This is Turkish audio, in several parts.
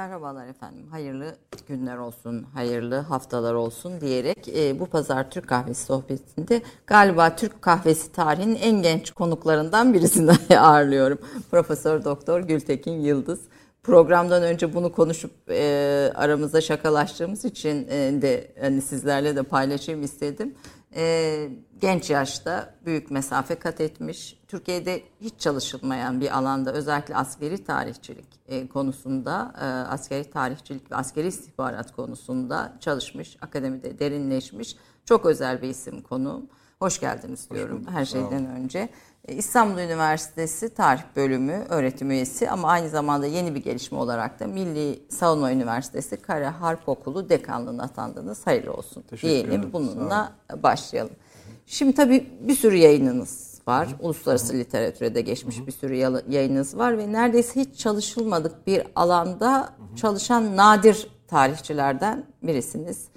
Merhabalar efendim. Hayırlı günler olsun, hayırlı haftalar olsun diyerek e, bu pazar Türk Kahvesi sohbetinde galiba Türk Kahvesi tarihinin en genç konuklarından birisini ağırlıyorum. Profesör Doktor Gültekin Yıldız. Programdan önce bunu konuşup e, aramızda şakalaştığımız için e, de hani sizlerle de paylaşayım istedim. E, genç yaşta büyük mesafe kat etmiş. Türkiye'de hiç çalışılmayan bir alanda özellikle askeri tarihçilik e, konusunda, e, askeri tarihçilik ve askeri istihbarat konusunda çalışmış, akademide derinleşmiş. Çok özel bir isim konuğum. Hoş geldiniz diyorum Hoş her şeyden önce. E, İstanbul Üniversitesi Tarih Bölümü öğretim üyesi ama aynı zamanda yeni bir gelişme olarak da Milli Savunma Üniversitesi Kara Harp Okulu dekanlığına atandınız. Hayırlı olsun Teşekkür diyelim. Ederim. Bununla başlayalım. Şimdi tabii bir sürü yayınınız var. Hı. Uluslararası literatüre de geçmiş Hı. bir sürü yayınınız var ve neredeyse hiç çalışılmadık bir alanda Hı. çalışan nadir tarihçilerden birisiniz.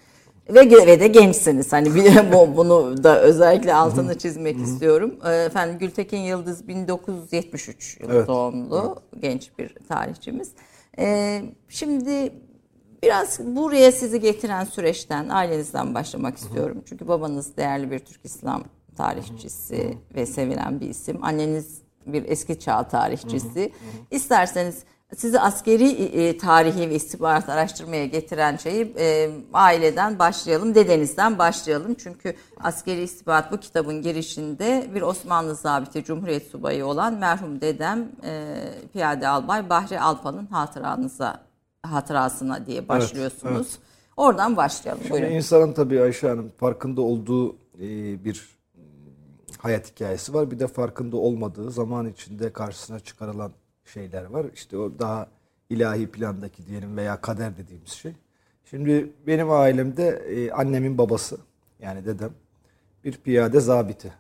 Ve, ve de gençsiniz. Hani bu, bunu da özellikle altını çizmek istiyorum. Ee, efendim Gültekin Yıldız 1973 evet. doğumlu evet. genç bir tarihçimiz. Ee, şimdi biraz buraya sizi getiren süreçten, ailenizden başlamak istiyorum. Çünkü babanız değerli bir Türk İslam tarihçisi ve sevilen bir isim. Anneniz bir eski çağ tarihçisi. İsterseniz sizi askeri e, tarihi ve istihbarat araştırmaya getiren şeyi e, aileden başlayalım, dedenizden başlayalım. Çünkü askeri istihbarat bu kitabın girişinde bir Osmanlı zabiti, Cumhuriyet subayı olan merhum dedem e, Piyade Albay Bahri Alpan'ın hatıranıza hatırasına diye başlıyorsunuz. Evet, evet. Oradan başlayalım. Şimdi Buyurun. insanın tabii Ayşe Hanım farkında olduğu e, bir hayat hikayesi var. Bir de farkında olmadığı zaman içinde karşısına çıkarılan şeyler var. İşte o daha ilahi plandaki diyelim veya kader dediğimiz şey. Şimdi benim ailemde e, annemin babası yani dedem bir piyade zabiti.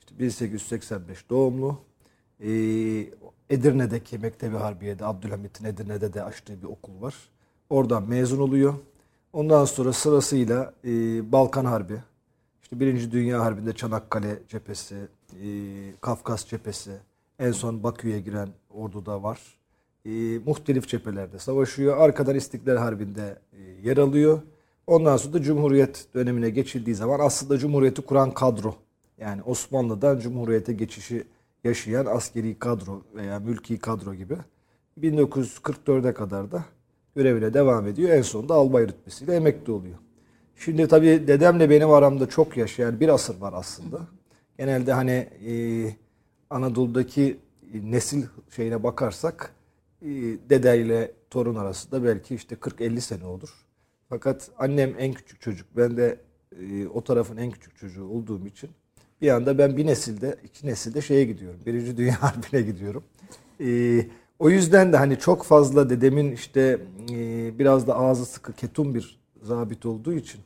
İşte 1885 doğumlu. E, Edirne'deki Mektebi Harbiye'de Abdülhamit'in Edirne'de de açtığı bir okul var. Oradan mezun oluyor. Ondan sonra sırasıyla e, Balkan Harbi, işte Birinci Dünya Harbi'nde Çanakkale cephesi, e, Kafkas cephesi, en son Bakü'ye giren orduda var. E, muhtelif cephelerde savaşıyor. Arkadan İstiklal Harbi'nde e, yer alıyor. Ondan sonra da Cumhuriyet dönemine geçildiği zaman aslında Cumhuriyeti kuran kadro. Yani Osmanlı'dan Cumhuriyete geçişi yaşayan askeri kadro veya mülki kadro gibi 1944'e kadar da görevine devam ediyor. En sonunda albay rütbesiyle emekli oluyor. Şimdi tabii dedemle benim aramda çok yaşayan bir asır var aslında. Genelde hani e, Anadolu'daki nesil şeyine bakarsak e, dede ile torun arasında belki işte 40-50 sene olur. Fakat annem en küçük çocuk. Ben de e, o tarafın en küçük çocuğu olduğum için bir anda ben bir nesilde, iki nesilde şeye gidiyorum. Birinci Dünya Harbi'ne gidiyorum. Ee, o yüzden de hani çok fazla dedemin işte e, biraz da ağzı sıkı ketum bir zabit olduğu için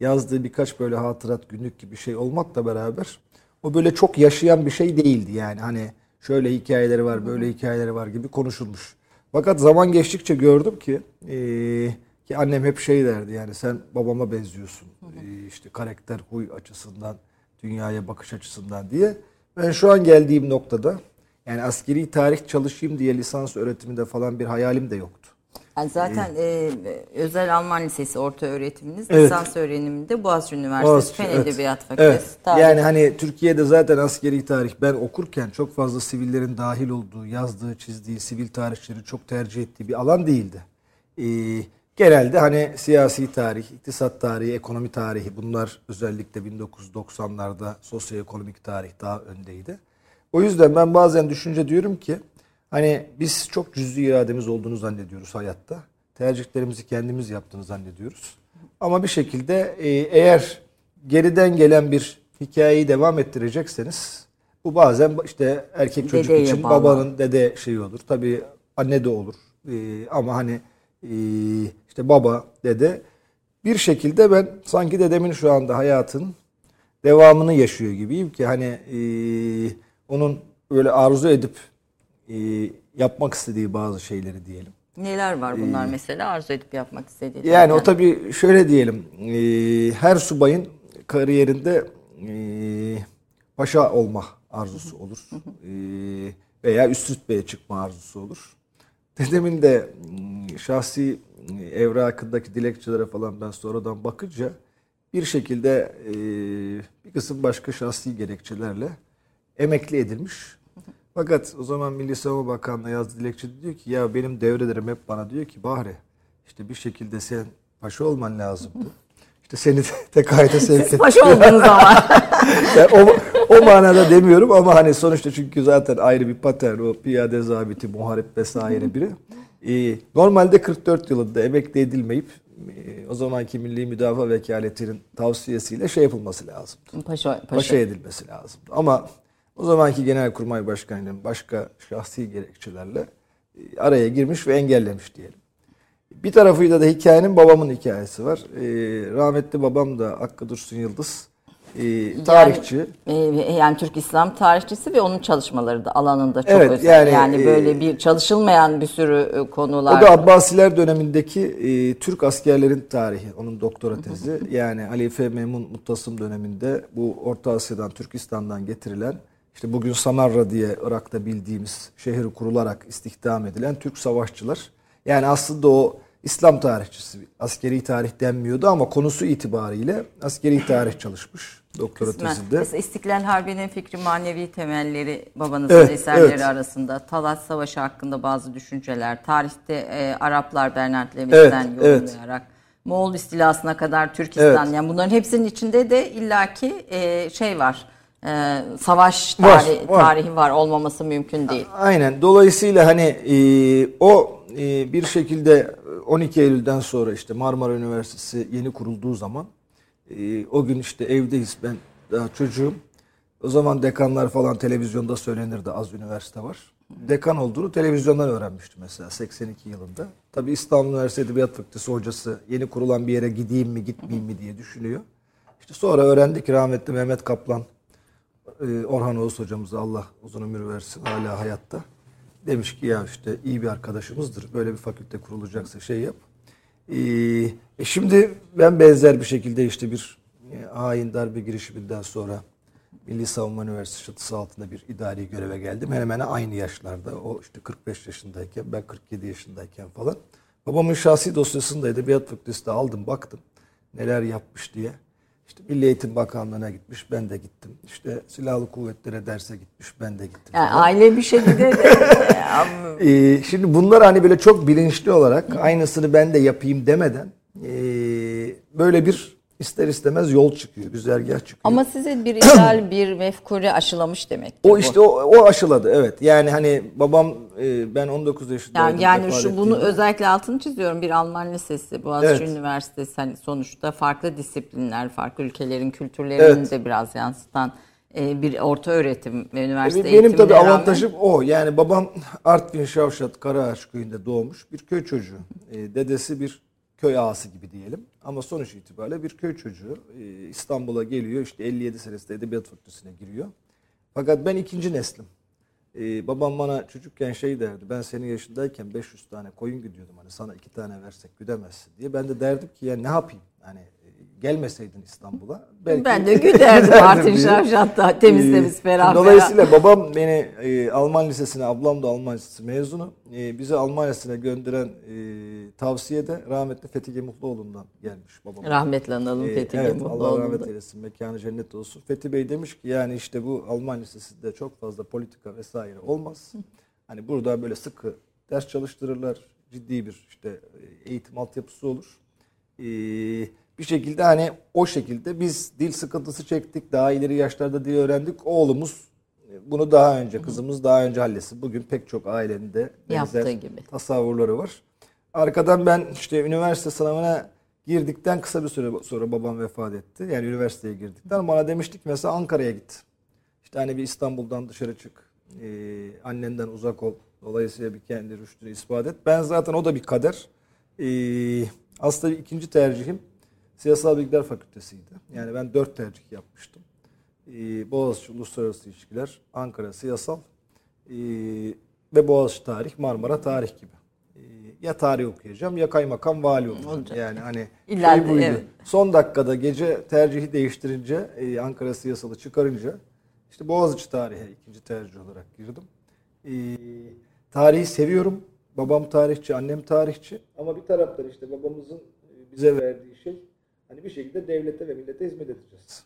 yazdığı birkaç böyle hatırat günlük gibi şey olmakla beraber o böyle çok yaşayan bir şey değildi yani hani şöyle hikayeleri var böyle hikayeleri var gibi konuşulmuş. Fakat zaman geçtikçe gördüm ki e, ki annem hep şey derdi yani sen babama benziyorsun e, işte karakter huy açısından dünyaya bakış açısından diye. Ben şu an geldiğim noktada yani askeri tarih çalışayım diye lisans öğretiminde falan bir hayalim de yoktu. Yani zaten e, özel Alman Lisesi orta öğretiminiz evet. lisans öğreniminde Boğaziçi Üniversitesi Boğaziçi, Fen evet. Edebiyat Fakültesi. Evet. Yani hani Türkiye'de zaten askeri tarih ben okurken çok fazla sivillerin dahil olduğu, yazdığı, çizdiği, sivil tarihçileri çok tercih ettiği bir alan değildi. Ee, Genelde hani siyasi tarih, iktisat tarihi, ekonomi tarihi bunlar özellikle 1990'larda sosyoekonomik tarih daha öndeydi. O yüzden ben bazen düşünce diyorum ki hani biz çok cüz'i irademiz olduğunu zannediyoruz hayatta. Tercihlerimizi kendimiz yaptığını zannediyoruz. Ama bir şekilde e, eğer geriden gelen bir hikayeyi devam ettirecekseniz bu bazen işte erkek çocuk Dedeye için bağlı. babanın dede şeyi olur. Tabii anne de olur. E, ama hani e, işte baba, dede bir şekilde ben sanki dedemin şu anda hayatın devamını yaşıyor gibiyim ki hani e, onun öyle arzu edip e, yapmak istediği bazı şeyleri diyelim. Neler var bunlar ee, mesela arzu edip yapmak istediği? Yani, yani o tabii şöyle diyelim e, her subayın kariyerinde e, paşa olma arzusu olur. e, veya üst rütbeye çıkma arzusu olur. dedemin de mm, şahsi evrakındaki dilekçelere falan ben sonradan bakınca bir şekilde e, bir kısım başka şahsi gerekçelerle emekli edilmiş. Fakat o zaman Milli Savunma Bakanlığı yazdığı dilekçede diyor ki ya benim devrelerim hep bana diyor ki Bahri işte bir şekilde sen paşa olman lazımdı. İşte seni tekayete sevk Siz paşa oldunuz ama. yani o, o manada demiyorum ama hani sonuçta çünkü zaten ayrı bir patern o piyade zabiti, muharip vesaire biri. Ee, normalde 44 yılında emekli edilmeyip e, o zamanki Milli Müdafaa Vekaletinin tavsiyesiyle şey yapılması lazım. Paşa, paşa. Paşa edilmesi lazım. Ama o zamanki Genelkurmay Başkanı'nın başka şahsi gerekçelerle e, araya girmiş ve engellemiş diyelim. Bir tarafıyla da hikayenin babamın hikayesi var. Ee, rahmetli babam da Hakkı Dursun Yıldız. Ee, tarihçi. Yani, e, yani Türk İslam tarihçisi ve onun çalışmaları da alanında çok Evet, özel. Yani, yani, e, böyle bir çalışılmayan bir sürü e, konular. O da Abbasiler dönemindeki e, Türk askerlerin tarihi. Onun doktora tezi. yani Halife Memun Muttasım döneminde bu Orta Asya'dan, Türkistan'dan getirilen işte bugün Samarra diye Irak'ta bildiğimiz şehir kurularak istihdam edilen Türk savaşçılar. Yani aslında o İslam tarihçisi, askeri tarih denmiyordu ama konusu itibariyle askeri tarih çalışmış doktora Kısmen. tezinde. Mesela İstiklal Harbi'nin fikri manevi temelleri babanızın Evet, eserleri evet. arasında. Talat Savaşı hakkında bazı düşünceler. Tarihte e, Araplar Bernard Lewis'ten Evet, evet. yorumlayarak. Moğol istilasına kadar Türkistan. Evet. Yani bunların hepsinin içinde de illaki e, şey var. E, savaş Var, tarihi var. tarihi var. Olmaması mümkün değil. Aynen. Dolayısıyla hani e, o e, bir şekilde 12 Eylül'den sonra işte Marmara Üniversitesi yeni kurulduğu zaman e, o gün işte evdeyiz ben daha çocuğum. O zaman dekanlar falan televizyonda söylenirdi az üniversite var. Dekan olduğunu televizyondan öğrenmiştim mesela 82 yılında. Tabii İstanbul Üniversitesi Edebiyat Fakültesi hocası yeni kurulan bir yere gideyim mi gitmeyeyim mi diye düşünüyor. İşte sonra öğrendik rahmetli Mehmet Kaplan e, Orhan Oğuz hocamıza Allah uzun ömür versin hala hayatta. Demiş ki ya işte iyi bir arkadaşımızdır. Böyle bir fakülte kurulacaksa şey yap. Ee, e şimdi ben benzer bir şekilde işte bir e, hain darbe girişiminden sonra Milli Savunma Üniversitesi çatısı altında bir idari göreve geldim. Hemen hemen aynı yaşlarda. O işte 45 yaşındayken ben 47 yaşındayken falan. Babamın şahsi dosyasını da Edebiyat Fakültesi'nde aldım baktım. Neler yapmış diye. İşte Milli Eğitim Bakanlığı'na gitmiş, ben de gittim. İşte Silahlı Kuvvetlere derse gitmiş, ben de gittim. Yani falan. aile bir şekilde de, Ee, şimdi bunlar hani böyle çok bilinçli olarak aynısını ben de yapayım demeden ee, böyle bir ister istemez yol çıkıyor, güzergah çıkıyor. ama size bir ideal bir mefkure aşılamış demek o bu. işte o, o aşıladı evet. Yani hani babam e, ben 19 yaşındaydım. Yani, yani şu bunu ettiğinde. özellikle altını çiziyorum. Bir Alman lisesi, Boğaziçi Evet. Üniversitesi hani sonuçta farklı disiplinler, farklı ülkelerin kültürlerini Evet. de biraz yansıtan e, bir orta öğretim ve üniversite Benim tabii eğitimine rağmen- avantajım o. Yani babam Artvin Şavşat Karaağaç köyünde doğmuş bir köy çocuğu. E, dedesi bir köy ağası gibi diyelim. Ama sonuç itibariyle bir köy çocuğu. E, İstanbul'a geliyor işte 57 senesinde Edebiyat Fakültesine giriyor. Fakat ben ikinci neslim. E, babam bana çocukken şey derdi. Ben senin yaşındayken 500 tane koyun güdüyordum. Hani sana iki tane versek güdemezsin diye. Ben de derdim ki ya ne yapayım? Hani gelmeseydin İstanbul'a. belki Ben de Artvin diye. Şavşat'ta temiz temiz ferah Dolayısıyla babam beni e, Alman lisesine, ablam da Alman lisesi mezunu. E, bizi Alman lisesine gönderen e, tavsiye de rahmetli Fethi Gemutluoğlu'ndan gelmiş babam. ferah. Rahmetli analım Ee, Fethi evet, Allah Gemutluoğlu'nda. rahmet eylesin. Mekanı cennet olsun. Fethi Bey demiş ki yani işte bu Alman lisesinde çok fazla politika vesaire olmaz. Hani burada böyle sıkı ders çalıştırırlar. Ciddi bir işte e, eğitim altyapısı olur. Ee, bir şekilde hani o şekilde biz dil sıkıntısı çektik. Daha ileri yaşlarda dil öğrendik. Oğlumuz e, bunu daha önce, kızımız daha önce halletsin. Bugün pek çok ailenin de benzer gibi. tasavvurları var. Arkadan ben işte üniversite sınavına girdikten kısa bir süre sonra babam vefat etti. Yani üniversiteye girdikten bana demiştik mesela Ankara'ya git. İşte hani bir İstanbul'dan dışarı çık. Ee, annenden uzak ol. Dolayısıyla bir kendi rüştünü ispat et. Ben zaten o da bir kader. Ee, aslında ikinci tercihim Siyasal Bilgiler Fakültesiydi. Yani ben dört tercih yapmıştım. Ee, Boğaziçi Uluslararası İlişkiler, Ankara Siyasal ee, ve Boğaziçi Tarih, Marmara Tarih gibi. Ee, ya tarih okuyacağım ya kaymakam vali olacağım. Olacak. Yani hani İlla şey buydu. evet. Son dakikada gece tercihi değiştirince e, Ankara Siyasalı çıkarınca işte Boğaziçi Tarihe ikinci tercih olarak girdim. Ee, tarihi seviyorum. babam tarihçi, annem tarihçi ama bir taraftan işte babamızın e, bize verdiği hani bir şekilde devlete ve millete hizmet edeceğiz.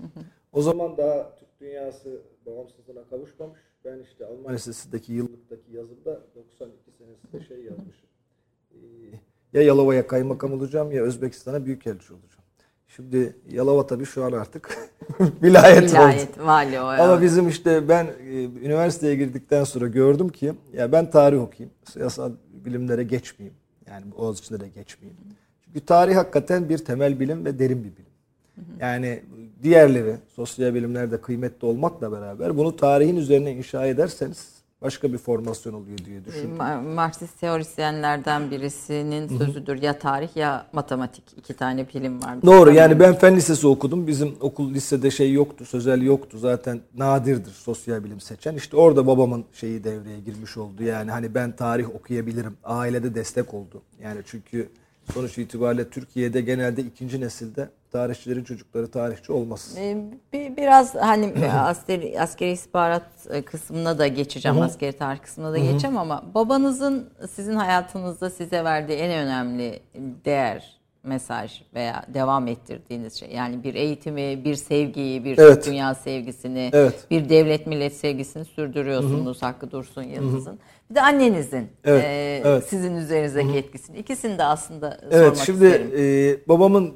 O zaman daha Türk dünyası bağımsızlığına kavuşmamış. Ben işte Alman Lisesi'ndeki yıllıktaki yazımda 92 senesinde şey yazmışım. Ee, ya Yalova'ya kaymakam olacağım ya Özbekistan'a büyükelçi olacağım. Şimdi Yalova tabii şu an artık vilayet, Vilayet, oldu. vali o. Ama evet. bizim işte ben e, üniversiteye girdikten sonra gördüm ki ya ben tarih okuyayım. Siyasal bilimlere geçmeyeyim. Yani Boğaziçi'nde de geçmeyeyim. Çünkü tarih hakikaten bir temel bilim ve derin bir bilim. Yani diğerleri sosyal bilimlerde kıymetli olmakla beraber bunu tarihin üzerine inşa ederseniz başka bir formasyon oluyor diye düşünüyorum. Ma- Marksist teorisyenlerden birisinin sözüdür. Ya tarih ya matematik. iki tane bilim var. Doğru yani ben fen lisesi okudum. Bizim okul lisede şey yoktu, sözel yoktu. Zaten nadirdir sosyal bilim seçen. İşte orada babamın şeyi devreye girmiş oldu. Yani hani ben tarih okuyabilirim. Ailede destek oldu. Yani çünkü sonuç itibariyle Türkiye'de genelde ikinci nesilde tarihçilerin çocukları tarihçi olmaz. Ee, bir, biraz hani askeri, askeri istihbarat e, kısmına da geçeceğim, askeri tarih kısmına da geçeceğim ama babanızın sizin hayatınızda size verdiği en önemli değer, mesaj veya devam ettirdiğiniz şey yani bir eğitimi, bir sevgiyi, bir Evet. dünya sevgisini, Evet. bir devlet millet sevgisini sürdürüyorsunuz Hakkı Dursun Yıldız'ın. Bir de annenizin Evet, e, evet. sizin üzerinizdeki etkisini. İkisini de aslında Evet sormak şimdi isterim. e, babamın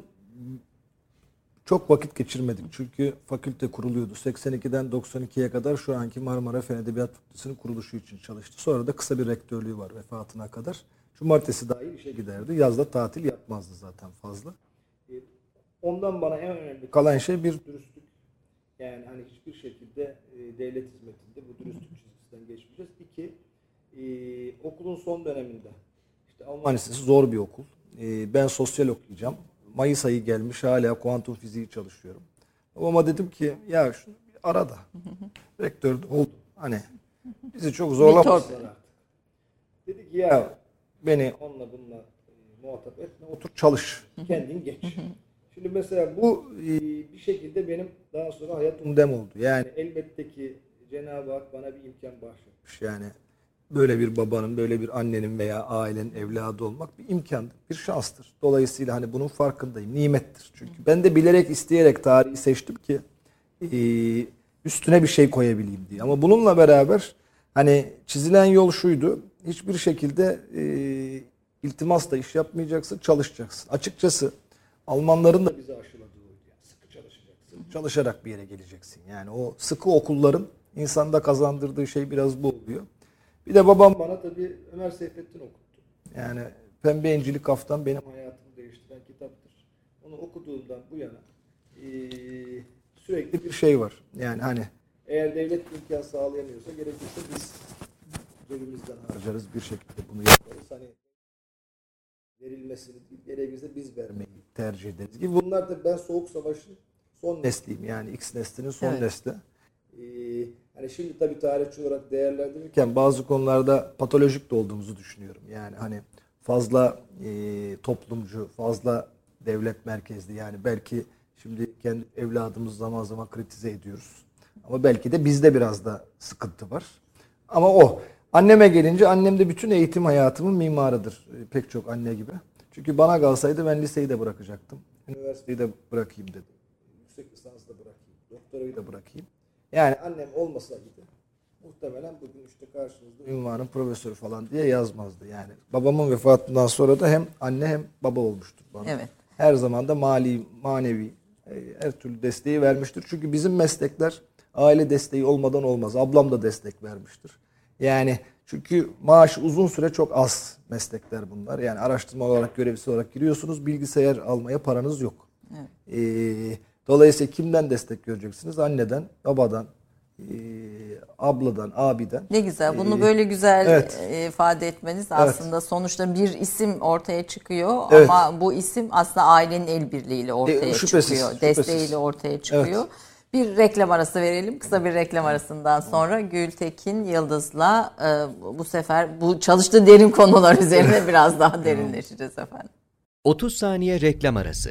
çok vakit geçirmedik. Çünkü fakülte kuruluyordu. 82'den 92'ye kadar şu anki Marmara Fen Edebiyat Fakültesi'nin kuruluşu için çalıştı. Sonra da kısa bir rektörlüğü var vefatına kadar. Cumartesi dahil işe giderdi. Yazda tatil yapmazdı zaten fazla. E, Ondan bana en önemli kalan şey bir dürüstlük. Yani hani hiçbir şekilde e, devlet hizmetinde bu dürüstlük çizgisinden geçmeyeceğiz. İki, e, okulun son döneminde işte Alman Lisesi zor bir okul. Ben sosyal okuyacağım. Mayıs ayı gelmiş hala kuantum fiziği çalışıyorum. Babama dedim ki ya şunu bir ara da. Rektör oldu. Hani bizi çok zorlamasın. Dedi ki ya beni onunla bununla e, muhatap etme otur çalış. Kendin geç. Şimdi mesela bu e, bir şekilde benim daha sonra hayat umdem oldu. Yani elbette ki Cenab-ı Hak bana bir imkan bahşetmiş. Yani böyle bir babanın, böyle bir annenin veya ailenin evladı olmak bir imkandır, bir şanstır. Dolayısıyla hani bunun farkındayım, nimettir. Çünkü ben de bilerek, isteyerek tarihi seçtim ki e, üstüne bir şey koyabileyim diye. Ama bununla beraber hani çizilen yol şuydu, hiçbir şekilde e, iltimasla iş yapmayacaksın, çalışacaksın. Açıkçası Almanların da bize aşıladığı. Yani sıkı çalışacaksın. Çalışarak bir yere geleceksin. Yani o sıkı okulların insanda kazandırdığı şey biraz bu oluyor. Bir de babam bana tabii Ömer Seyfettin okuttu. Yani Pembe İncilik Kaftan benim hayatımı değiştiren kitaptır. Onu okuduğumdan bu yana eee, sürekli bir şey var. Yani hani eğer devlet imkan sağlayamıyorsa gerekirse biz cebimizden harcarız bir şekilde bunu yaparız. Hani verilmesini gerekirse biz vermeyi tercih ederiz. Gibi bunlar da ben Soğuk Savaş'ın son nesliyim. Yani X neslinin son Evet. nesli. Ee, hani şimdi tabii tarihçi olarak değerlendirirken bazı konularda patolojik de olduğumuzu düşünüyorum. Yani hani fazla e, toplumcu, fazla devlet merkezli yani belki şimdi kendi evladımız zaman zaman kritize ediyoruz. Ama belki de bizde biraz da sıkıntı var. Ama o. Anneme gelince annem de bütün eğitim hayatımın mimarıdır. E, Pek çok anne gibi. Çünkü bana kalsaydı ben liseyi de bırakacaktım. Üniversiteyi de bırakayım dedim. Yüksek lisansı da bırakayım. Doktorayı da bırakayım. Yani annem olmasaydı muhtemelen bugün işte karşınızda ünvanın profesörü falan diye yazmazdı. Yani babamın vefatından sonra da hem anne hem baba olmuştur bana. Evet. Her zaman da mali, manevi e, her türlü desteği vermiştir. Çünkü bizim meslekler aile desteği olmadan olmaz. Ablam da destek vermiştir. Yani çünkü maaş uzun süre çok az meslekler bunlar. Yani araştırma olarak görevlisi olarak giriyorsunuz. Bilgisayar almaya paranız yok. Ee, dolayısıyla kimden destek göreceksiniz? Anneden, babadan, e, abladan, abiden. Ne güzel. Bunu böyle güzel evet. e, ifade etmeniz aslında sonuçta bir isim ortaya çıkıyor Evet. ama bu isim aslında ailenin el birliğiyle ortaya E, şüphesiz, çıkıyor. şüphesiz. Desteğiyle ortaya çıkıyor. Bir reklam arası verelim. Kısa bir reklam arasından sonra Gültekin Yıldız'la e, bu sefer bu çalıştığı derin konular üzerine biraz daha derinleşeceğiz efendim. 30 saniye reklam arası.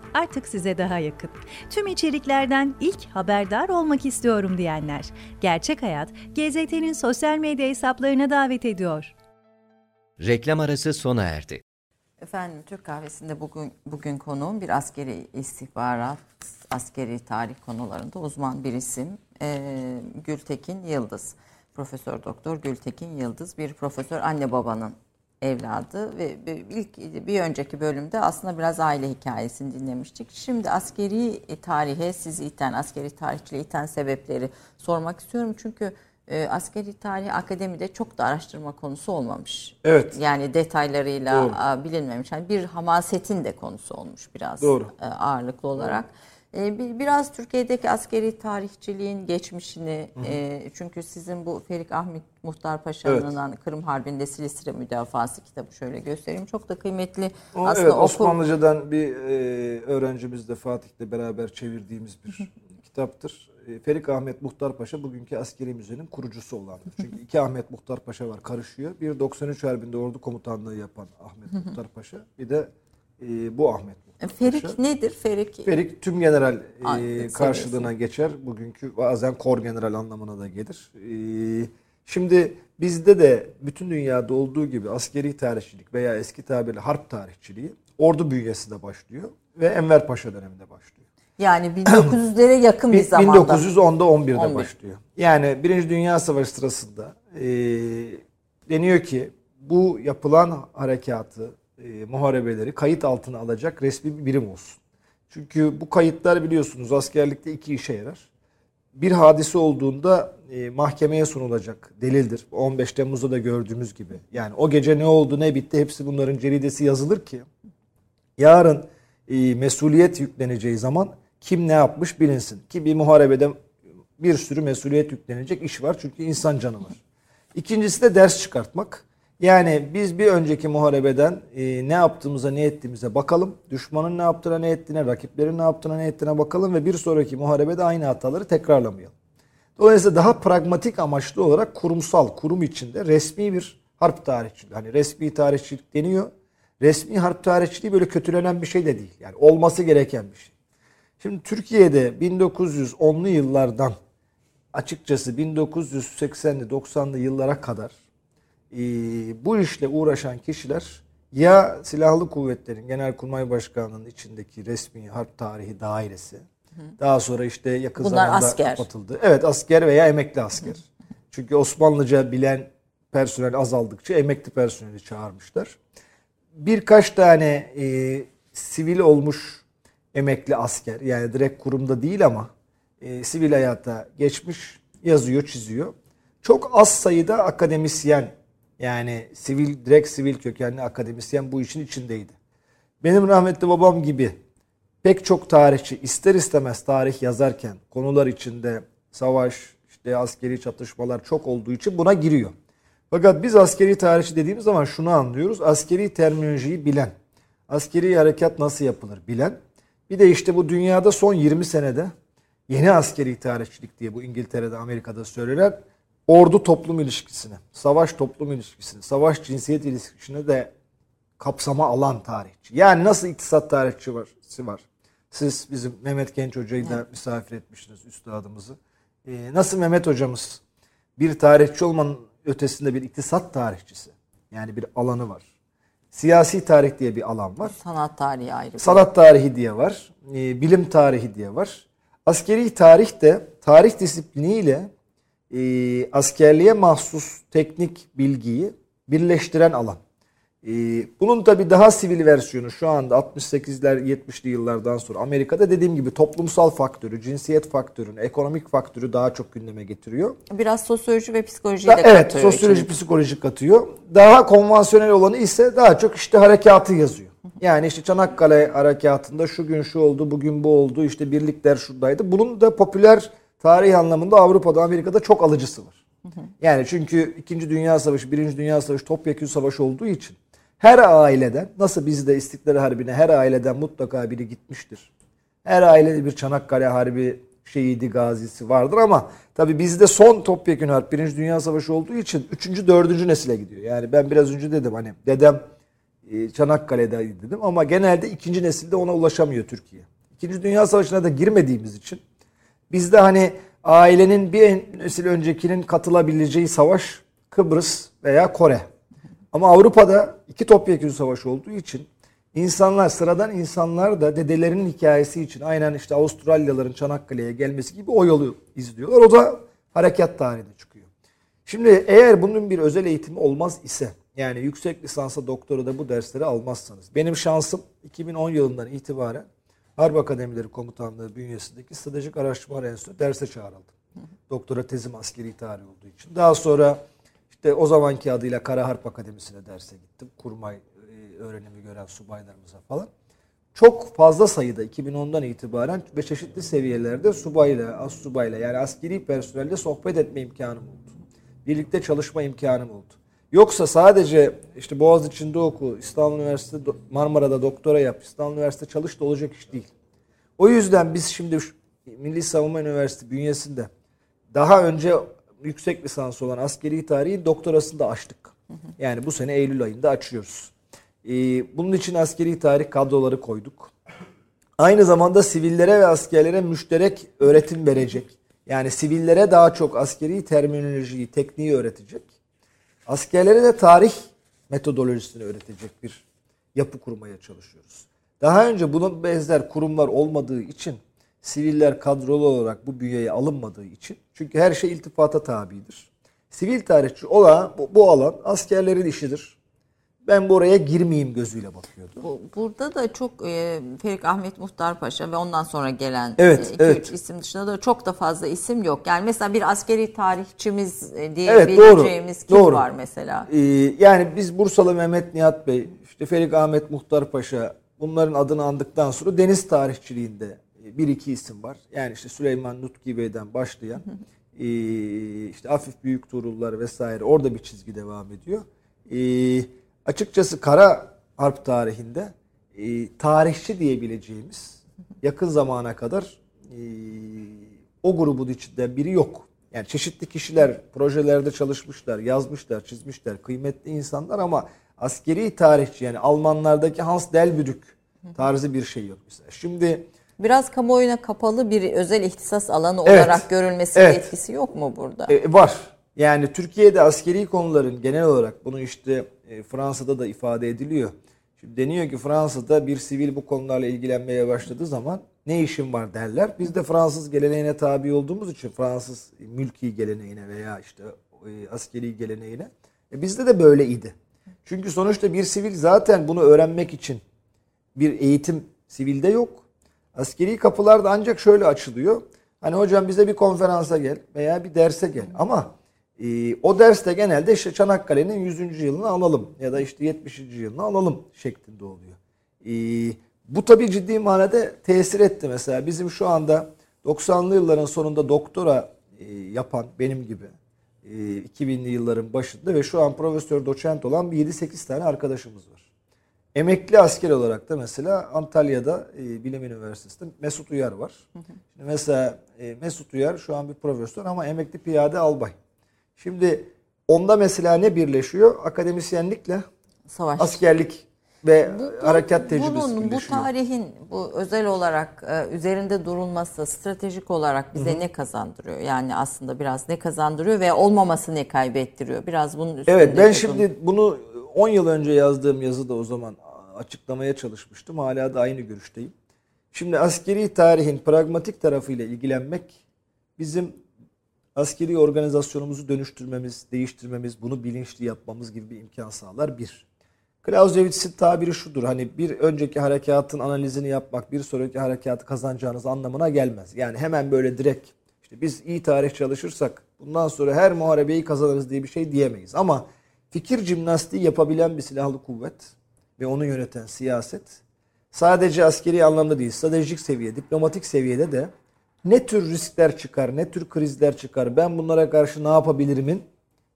artık size daha yakın. Tüm içeriklerden ilk haberdar olmak istiyorum diyenler. Gerçek Hayat, GZT'nin sosyal medya hesaplarına davet ediyor. Reklam arası sona erdi. Efendim Türk kahvesinde bugün bugün konuğum bir askeri istihbarat, askeri tarih konularında uzman bir isim ee, Gültekin Yıldız. Profesör Doktor Gültekin Yıldız bir profesör anne babanın evladı ve ilk bir önceki bölümde aslında biraz aile hikayesini dinlemiştik. Şimdi askeri tarihe sizi iten, askeri tarihçiliğe iten sebepleri sormak istiyorum. Çünkü e, askeri tarih akademide çok da araştırma konusu olmamış. Evet. Yani detaylarıyla Doğru. bilinmemiş. Yani bir hamasetin de konusu olmuş biraz Doğru. E, ağırlıklı olarak. Doğru. Ee, biraz Türkiye'deki askeri tarihçiliğin geçmişini hı hı. E, çünkü sizin bu Ferik Ahmet Muhtar Paşa'nın evet. Kırım Harbi'nde Silistre Müdafası kitabı şöyle göstereyim. Çok da kıymetli. O, aslında evet, okur... Osmanlıcadan bir e, öğrencimiz de Fatih'le beraber çevirdiğimiz bir kitaptır. E, Ferik Ahmet Muhtar Paşa bugünkü askeri müzenin kurucusu olandır. Çünkü iki Ahmet Muhtar Paşa var karışıyor. Bir 93 Harbi'nde ordu komutanlığı yapan Ahmet Muhtar Paşa. Bir de e, bu Ahmet Muhtar Ferik Paşa. nedir? Ferik Ferik tüm general e, karşılığına geçer. Bugünkü bazen kor general anlamına da gelir. E, şimdi bizde de bütün dünyada olduğu gibi askeri tarihçilik veya eski tabirle harp tarihçiliği ordu bünyesinde başlıyor ve Enver Paşa döneminde başlıyor. Yani 1900'lere yakın bir zamanda. 1910'da 11'de 11. başlıyor. Yani Birinci Dünya Savaşı sırasında e, deniyor ki bu yapılan harekatı, e, muharebeleri kayıt altına alacak resmi bir birim olsun. Çünkü bu kayıtlar biliyorsunuz askerlikte iki işe yarar. Bir hadise olduğunda e, mahkemeye sunulacak delildir. 15 Temmuz'da da gördüğümüz gibi. Yani o gece ne oldu ne bitti hepsi bunların ceridesi yazılır ki yarın e, mesuliyet yükleneceği zaman kim ne yapmış bilinsin. Ki bir muharebede bir sürü mesuliyet yüklenecek iş var çünkü insan canı var. İkincisi de ders çıkartmak. Yani biz bir önceki muharebeden e, ne yaptığımıza ne ettiğimize bakalım. Düşmanın ne yaptığına ne ettiğine, rakiplerin ne yaptığına ne ettiğine bakalım ve bir sonraki muharebede aynı hataları tekrarlamayalım. Dolayısıyla daha pragmatik amaçlı olarak kurumsal, kurum içinde resmi bir harp tarihçiliği. Hani resmi tarihçilik deniyor. Resmi harp tarihçiliği böyle kötülenen bir şey de değil. Yani olması gereken bir şey. Şimdi Türkiye'de 1910'lu yıllardan açıkçası 1980'li 90'lı yıllara kadar e, bu işle uğraşan kişiler ya silahlı kuvvetlerin Genelkurmay Başkanlığı'nın içindeki resmi harp tarihi dairesi hı. daha sonra işte yakın Bunlar zamanda asker. kapatıldı. Evet asker veya emekli asker. Hı. Çünkü Osmanlıca bilen personel azaldıkça emekli personeli çağırmışlar. Birkaç tane e, sivil olmuş emekli asker yani direkt kurumda değil ama e, sivil hayata geçmiş yazıyor çiziyor. Çok az sayıda akademisyen yani sivil direkt sivil kökenli akademisyen bu işin içindeydi. Benim rahmetli babam gibi pek çok tarihçi ister istemez tarih yazarken konular içinde savaş, işte askeri çatışmalar çok olduğu için buna giriyor. Fakat biz askeri tarihçi dediğimiz zaman şunu anlıyoruz. Askeri terminolojiyi bilen, askeri harekat nasıl yapılır bilen. Bir de işte bu dünyada son 20 senede yeni askeri tarihçilik diye bu İngiltere'de, Amerika'da söylenen ordu toplum ilişkisini, savaş toplum ilişkisini, savaş cinsiyet ilişkisini de kapsama alan tarihçi. Yani nasıl iktisat tarihçisi var, var. Siz bizim Mehmet Genç Hoca'yı da misafir etmiştiniz üstadımızı. Ee, nasıl Mehmet hocamız bir tarihçi olmanın ötesinde bir iktisat tarihçisi. Yani bir alanı var. Siyasi tarih diye bir alan var. Sanat tarihi ayrı. Sanat tarihi diye var. E, bilim tarihi diye var. Askeri tarih de tarih disipliniyle e, askerliğe mahsus teknik bilgiyi birleştiren alan. E, bunun tabi daha sivil versiyonu şu anda 68'ler 70'li yıllardan sonra Amerika'da dediğim gibi toplumsal faktörü, cinsiyet faktörünü, ekonomik faktörü daha çok gündeme getiriyor. Biraz sosyoloji ve psikoloji de katıyor. Evet, sosyoloji, için. psikoloji katıyor. Daha konvansiyonel olanı ise daha çok işte harekatı yazıyor. Yani işte Çanakkale harekatında şu gün şu oldu, bugün bu oldu, işte birlikler şuradaydı. Bunun da popüler tarih anlamında Avrupa'da, Amerika'da çok alıcısı var. Yani çünkü 2. Dünya Savaşı, 1. Dünya Savaşı topyekun savaş olduğu için her aileden nasıl bizde İstiklal Harbi'ne her aileden mutlaka biri gitmiştir. Her ailede bir Çanakkale Harbi şehidi gazisi vardır ama tabii bizde son topyekun harp 1. Dünya Savaşı olduğu için 3. 4. nesile gidiyor. Yani ben biraz önce dedim hani dedem e, Çanakkale'deydi dedim ama genelde ikinci nesilde ona ulaşamıyor Türkiye. İkinci Dünya Savaşı'na da girmediğimiz için bizde hani ailenin bir nesil öncekinin katılabileceği savaş Kıbrıs veya Kore. Ama Avrupa'da iki topyekun savaş olduğu için insanlar sıradan insanlar da dedelerinin hikayesi için aynen işte Avustralyalıların Çanakkale'ye gelmesi gibi o yolu izliyorlar. O da harekat tarihine çıkıyor. Şimdi eğer bunun bir özel eğitimi olmaz ise yani yüksek lisansa doktora da bu dersleri almazsanız. Benim şansım 2010 yılından itibaren Harp Akademileri Komutanlığı bünyesindeki Stratejik Araştırma Enstitüsü derse çağrıldım. Doktora tezim askeri tarih olduğu için. Daha sonra işte o zamanki adıyla Kara Harp Akademisi'ne derse gittim. Kurmay e, öğrenimi gören subaylarımıza falan. Çok fazla sayıda 2010'dan itibaren ve çeşitli seviyelerde subayla, as subayla yani askeri personelle sohbet etme imkanım oldu. Birlikte çalışma imkanım oldu. Yoksa sadece işte Boğaziçi'nde oku, İstanbul Üniversitesi Marmara'da doktora yap, İstanbul Üniversitesi çalış da olacak iş değil. O yüzden biz şimdi Milli Savunma Üniversitesi bünyesinde daha önce yüksek lisans olan askeri tarihi doktorasını da açtık. Yani bu sene Eylül ayında açıyoruz. Ee, bunun için askeri tarih kadroları koyduk. Aynı zamanda sivillere ve askerlere müşterek öğretim verecek. Yani sivillere daha çok askeri terminolojiyi, tekniği öğretecek. Askerlere de tarih metodolojisini öğretecek bir yapı kurmaya çalışıyoruz. Daha önce bunun benzer kurumlar olmadığı için siviller kadrolu olarak bu bünyeye alınmadığı için çünkü her şey iltifata tabidir. Sivil tarihçi olan bu, bu alan askerlerin işidir. Ben bu oraya girmeyeyim gözüyle bakıyordu. Bu, burada da çok e, Ferik Ahmet Muhtar Paşa ve ondan sonra gelen evet, 2-3 evet. isim dışında da çok da fazla isim yok. Yani mesela bir askeri tarihçimiz e, diye Evet, belirteceğimiz kim doğru. var mesela? Ee, yani biz Bursalı Mehmet Nihat Bey, işte Ferik Ahmet Muhtar Paşa bunların adını andıktan sonra deniz tarihçiliğinde bir iki isim var. Yani işte Süleyman Nutki Bey'den başlayan e, işte Afif Büyük Tuğrullar vesaire orada bir çizgi devam ediyor. E, açıkçası Kara Harp tarihinde e, tarihçi diyebileceğimiz yakın zamana kadar e, o grubun içinde biri yok. Yani çeşitli kişiler projelerde çalışmışlar, yazmışlar, çizmişler, kıymetli insanlar ama askeri tarihçi yani Almanlardaki Hans Delbrück tarzı bir şey yok mesela. Şimdi Biraz kamuoyuna kapalı bir özel ihtisas alanı Evet. olarak görülmesi Evet. etkisi yok mu burada? E, var. Yani Türkiye'de askeri konuların genel olarak bunu işte e, Fransa'da da ifade ediliyor. Şimdi deniyor ki Fransa'da bir sivil bu konularla ilgilenmeye başladığı zaman ne işin var derler. Biz de Fransız geleneğine tabi olduğumuz için Fransız mülki geleneğine veya işte e, askeri geleneğine e, bizde de böyleydi. Çünkü sonuçta bir sivil zaten bunu öğrenmek için bir eğitim sivilde yok. Askeri kapılar da ancak şöyle açılıyor. Hani hocam bize bir konferansa gel veya bir derse gel. Ama e, o derste genelde işte Çanakkale'nin 100. yılını alalım ya da işte 70. yılını alalım şeklinde oluyor. E, bu tabii ciddi manada tesir etti mesela. Bizim şu anda 90'lı yılların sonunda doktora e, yapan benim gibi e, 2000'li yılların başında ve şu an profesör doçent olan bir 7-8 tane arkadaşımız var. Emekli asker olarak da mesela Antalya'da e, Bilim Üniversitesi'nde Mesut Uyar var. Şimdi mesela e, Mesut Uyar şu an bir profesör ama emekli piyade albay. Şimdi onda mesela ne birleşiyor? Akademisyenlikle Savaş. askerlik ve harekat tecrübesi Bunun, bu tarihin bu özel olarak e, üzerinde durulması stratejik olarak bize ne kazandırıyor? Yani aslında biraz ne kazandırıyor ve olmaması ne kaybettiriyor? Biraz bunun üstünde. Evet ben durun. şimdi bunu 10 yıl önce yazdığım yazıda o zaman açıklamaya çalışmıştım. Hala da aynı görüşteyim. Şimdi askeri tarihin pragmatik tarafıyla ilgilenmek bizim askeri organizasyonumuzu dönüştürmemiz, değiştirmemiz, bunu bilinçli yapmamız gibi bir imkan sağlar bir. Clausewitz'in tabiri şudur. Hani bir önceki harekatın analizini yapmak bir sonraki harekatı kazanacağınız anlamına gelmez. Yani hemen böyle direkt işte biz iyi tarih çalışırsak bundan sonra her muharebeyi kazanırız diye bir şey diyemeyiz. Ama fikir jimnastiği yapabilen bir silahlı kuvvet ve onu yöneten siyaset sadece askeri anlamda değil, stratejik seviye, diplomatik seviyede de ne tür riskler çıkar, ne tür krizler çıkar, ben bunlara karşı ne yapabilirimin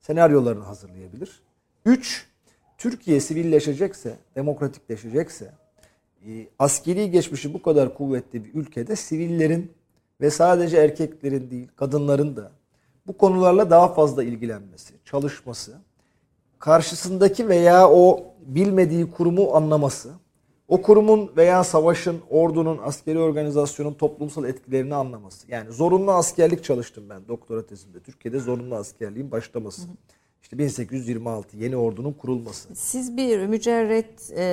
senaryolarını hazırlayabilir. Üç, Türkiye sivilleşecekse, demokratikleşecekse, e, askeri geçmişi bu kadar kuvvetli bir ülkede sivillerin ve sadece erkeklerin değil, kadınların da bu konularla daha fazla ilgilenmesi, çalışması, karşısındaki veya o bilmediği kurumu anlaması, o kurumun veya savaşın, ordunun, askeri organizasyonun toplumsal etkilerini anlaması. Yani zorunlu askerlik çalıştım ben doktora tezimde. Türkiye'de zorunlu askerliğin başlaması. İşte 1826 yeni ordunun kurulması. Siz bir mücerret e,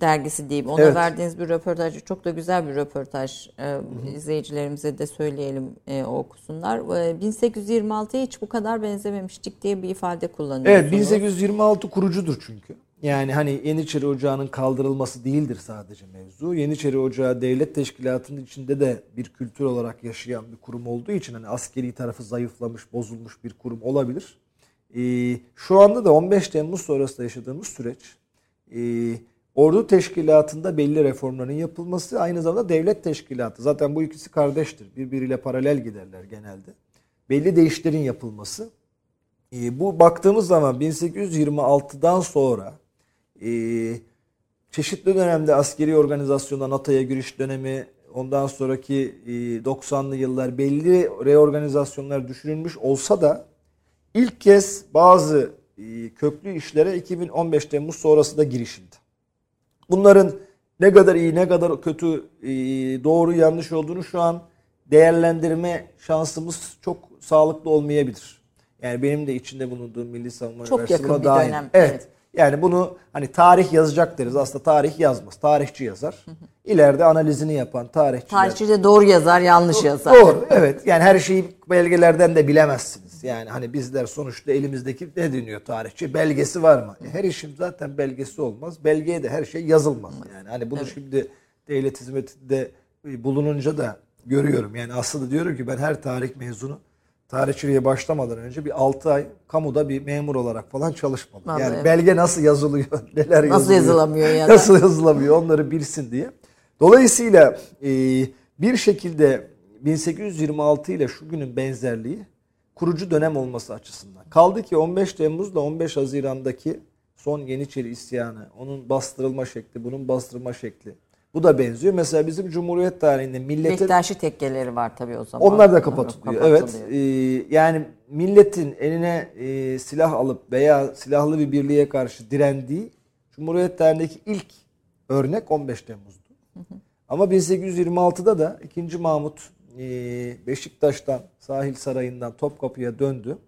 dergisi diyeyim. Ona Evet. verdiğiniz bir röportaj. Çok da güzel bir röportaj. E, izleyicilerimize de söyleyelim e, okusunlar. E, 1826'ya hiç bu kadar benzememiştik diye bir ifade kullanıyorsunuz. Evet 1826 kurucudur çünkü. Yani hani Yeniçeri Ocağı'nın kaldırılması değildir sadece mevzu. Yeniçeri Ocağı devlet teşkilatının içinde de bir kültür olarak yaşayan bir kurum olduğu için hani askeri tarafı zayıflamış, bozulmuş bir kurum olabilir. Ee, şu anda da 15 Temmuz sonrasında yaşadığımız süreç e, ordu teşkilatında belli reformların yapılması aynı zamanda devlet teşkilatı. Zaten bu ikisi kardeştir. Birbiriyle paralel giderler genelde. Belli değişiklerin yapılması. E, bu baktığımız zaman 1826'dan sonra e, çeşitli dönemde askeri organizasyonda NATO'ya giriş dönemi, ondan sonraki e, 90'lı yıllar belli reorganizasyonlar düşünülmüş olsa da ilk kez bazı e, köklü işlere 2015 Temmuz sonrası da girişildi. Bunların ne kadar iyi ne kadar kötü e, doğru yanlış olduğunu şu an değerlendirme şansımız çok sağlıklı olmayabilir. Yani benim de içinde bulunduğum Milli Savunma Çok Üniversitesi'ne dahil. dönem, Evet. evet. Yani bunu hani tarih yazacak deriz. Aslında tarih yazmaz. Tarihçi yazar. İleride analizini yapan tarihçiler. Tarihçi de doğru yazar, yanlış yazar. Doğru evet yani her şeyi belgelerden de bilemezsiniz. Yani hani bizler sonuçta elimizdeki ne deniyor tarihçi belgesi var mı? E, Her işin zaten belgesi olmaz. Belgeye de her şey yazılmaz. Yani hani bunu şimdi devlet hizmetinde bulununca da görüyorum. Yani aslında diyorum ki ben her tarih mezunu tarihçiliğe başlamadan önce bir 6 ay kamuda bir memur olarak falan çalışmadım. Vallahi yani evet. belge nasıl yazılıyor, neler yazılıyor. Nasıl yazılamıyor ya da. Nasıl yazılamıyor onları bilsin diye. Dolayısıyla e, bir şekilde 1826 ile şu günün benzerliği kurucu dönem olması açısından. Kaldı ki 15 Temmuz'la 15 Haziran'daki son Yeniçeri isyanı, onun bastırılma şekli, bunun bastırılma şekli. Bu da benziyor. Mesela bizim Cumhuriyet tarihinde milletin Bektaşi tekkeleri var tabii o zaman. onlar da kapatılıyor. Evet. Ee, yani milletin eline e, silah alıp veya silahlı bir birliğe karşı direndiği Cumhuriyet tarihindeki ilk örnek 15 Temmuz'du. Ama 1826'da da 2. Mahmut e, Beşiktaş'tan, Sahil Sarayı'ndan Topkapı'ya döndü.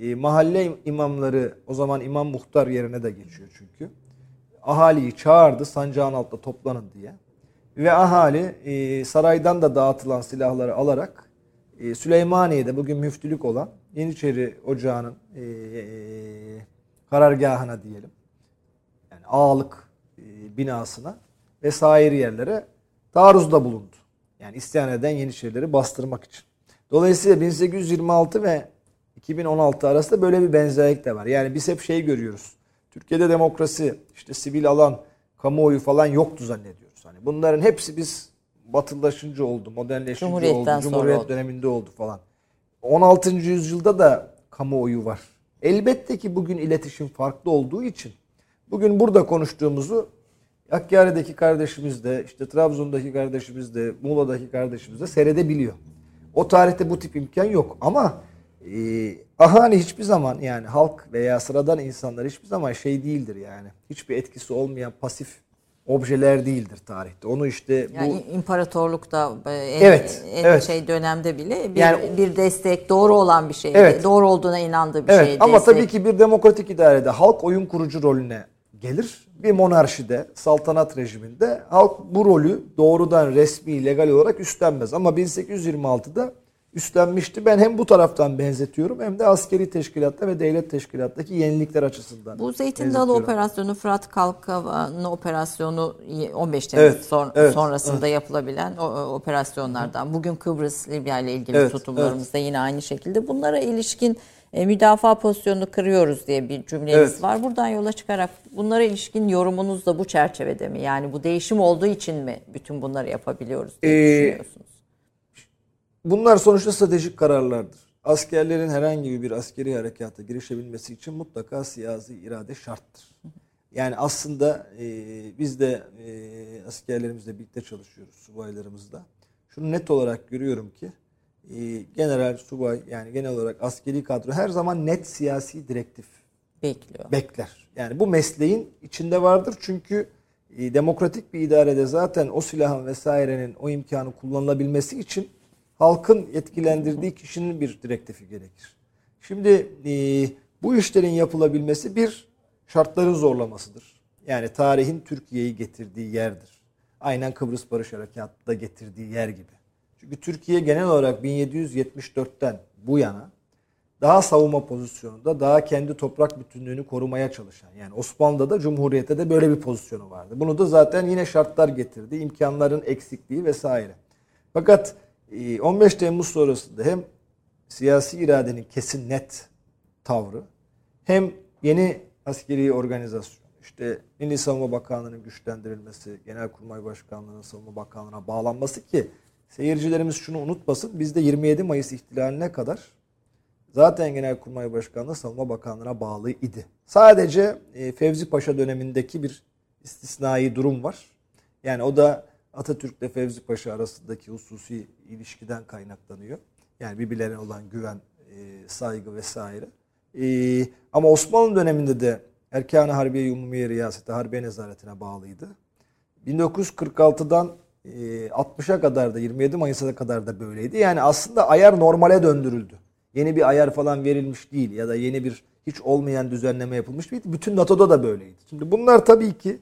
E, mahalle imamları o zaman imam muhtar yerine de geçiyor çünkü. Ahaliyi çağırdı sancağın altında toplanın diye. Ve ahali e, saraydan da dağıtılan silahları alarak e, Süleymaniye'de bugün müftülük olan Yeniçeri Ocağı'nın e, e, karargahına diyelim. Yani ağalık e, binasına ve sair yerlere taarruzda bulundu. Yani isyan eden Yeniçerileri bastırmak için. Dolayısıyla 1826 ve 2016 arasında böyle bir benzerlik de var. Yani biz hep şey görüyoruz. Türkiye'de demokrasi, işte sivil alan, kamuoyu falan yoktu zannediyoruz. Hani bunların hepsi biz batılılaşınca oldu, modernleşince oldu, Cumhuriyet oldu. döneminde oldu falan. 16. yüzyılda da kamuoyu var. Elbette ki bugün iletişim farklı olduğu için bugün burada konuştuğumuzu Hakkari'deki kardeşimiz de, işte Trabzon'daki kardeşimiz de, Muğla'daki kardeşimiz de seyredebiliyor. O tarihte bu tip imkan yok ama e, ahali hiçbir zaman yani halk veya sıradan insanlar hiçbir zaman şey değildir yani. Hiçbir etkisi olmayan pasif objeler değildir tarihte. Onu işte bu Yani imparatorlukta e, en, Evet, en evet. şey dönemde bile bir, Yani- bir destek doğru olan bir şeydi. Evet. Doğru olduğuna inandığı bir Evet şey. ama destek. tabii ki bir demokratik idarede halk oyun kurucu rolüne gelir. Bir monarşide, saltanat rejiminde halk bu rolü doğrudan resmi, legal olarak üstlenmez. Ama 1826'da üstlenmişti. Ben hem bu taraftan benzetiyorum hem de askeri teşkilatta ve devlet teşkilattaki yenilikler açısından. Bu Zeytin Dalı. Operasyonu, Fırat Kalkanı Operasyonu 15 Temmuz Evet, son- evet, sonrasında yapılabilen o, operasyonlardan. Bugün Kıbrıs, Libya ile ilgili Evet, tutumlarımızda yine aynı şekilde. Bunlara ilişkin e, müdafaa pozisyonunu kırıyoruz diye bir cümleniz Evet. var. Buradan yola çıkarak bunlara ilişkin yorumunuz da bu çerçevede mi? Yani bu değişim olduğu için mi bütün bunları yapabiliyoruz diye Ee, düşünüyorsunuz? Bunlar sonuçta stratejik kararlardır. Askerlerin herhangi bir askeri harekata girişebilmesi için mutlaka siyasi irade şarttır. Yani aslında e, biz de e, askerlerimizle birlikte çalışıyoruz subaylarımızla. Şunu net olarak görüyorum ki e, general, subay yani genel olarak askeri kadro her zaman net siyasi direktif Bekliyor. bekler. Yani bu mesleğin içinde vardır çünkü e, demokratik bir idarede zaten o silahın vesairenin o imkanı kullanılabilmesi için halkın yetkilendirdiği kişinin bir direktifi gerekir. Şimdi e, bu işlerin yapılabilmesi bir şartların zorlamasıdır. Yani tarihin Türkiye'yi getirdiği yerdir. Aynen Kıbrıs Barış Harekatı'da getirdiği yer gibi. Çünkü Türkiye genel olarak 1774'ten bu yana daha savunma pozisyonunda, daha kendi toprak bütünlüğünü korumaya çalışan. Yani Osmanlı'da da Cumhuriyet'te de böyle bir pozisyonu vardı. Bunu da zaten yine şartlar getirdi. imkanların eksikliği vesaire. Fakat 15 Temmuz sonrasında hem siyasi iradenin kesin net tavrı hem yeni askeri organizasyon, işte Milli Savunma Bakanlığı'nın güçlendirilmesi, Genelkurmay Başkanlığı'nın Savunma Bakanlığı'na bağlanması ki seyircilerimiz şunu unutmasın. Bizde 27 Mayıs ihtilaline kadar zaten Genelkurmay Başkanlığı Savunma Bakanlığı'na bağlı idi. Sadece e, Fevzi Paşa dönemindeki bir istisnai durum var. Yani o da Atatürk ile Fevzi Paşa arasındaki hususi ilişkiden kaynaklanıyor. Yani birbirlerine olan güven, e, saygı vesaire. E, ama Osmanlı döneminde de Erkan-ı Harbiye Umumiye Riyaseti Harbiye Nezaretine bağlıydı. 1946'dan 60'a kadar da 27 Mayıs'a kadar da böyleydi. Yani aslında ayar normale döndürüldü. Yeni bir ayar falan verilmiş değil ya da yeni bir hiç olmayan düzenleme yapılmış değil. Bütün NATO'da da böyleydi. Şimdi bunlar tabii ki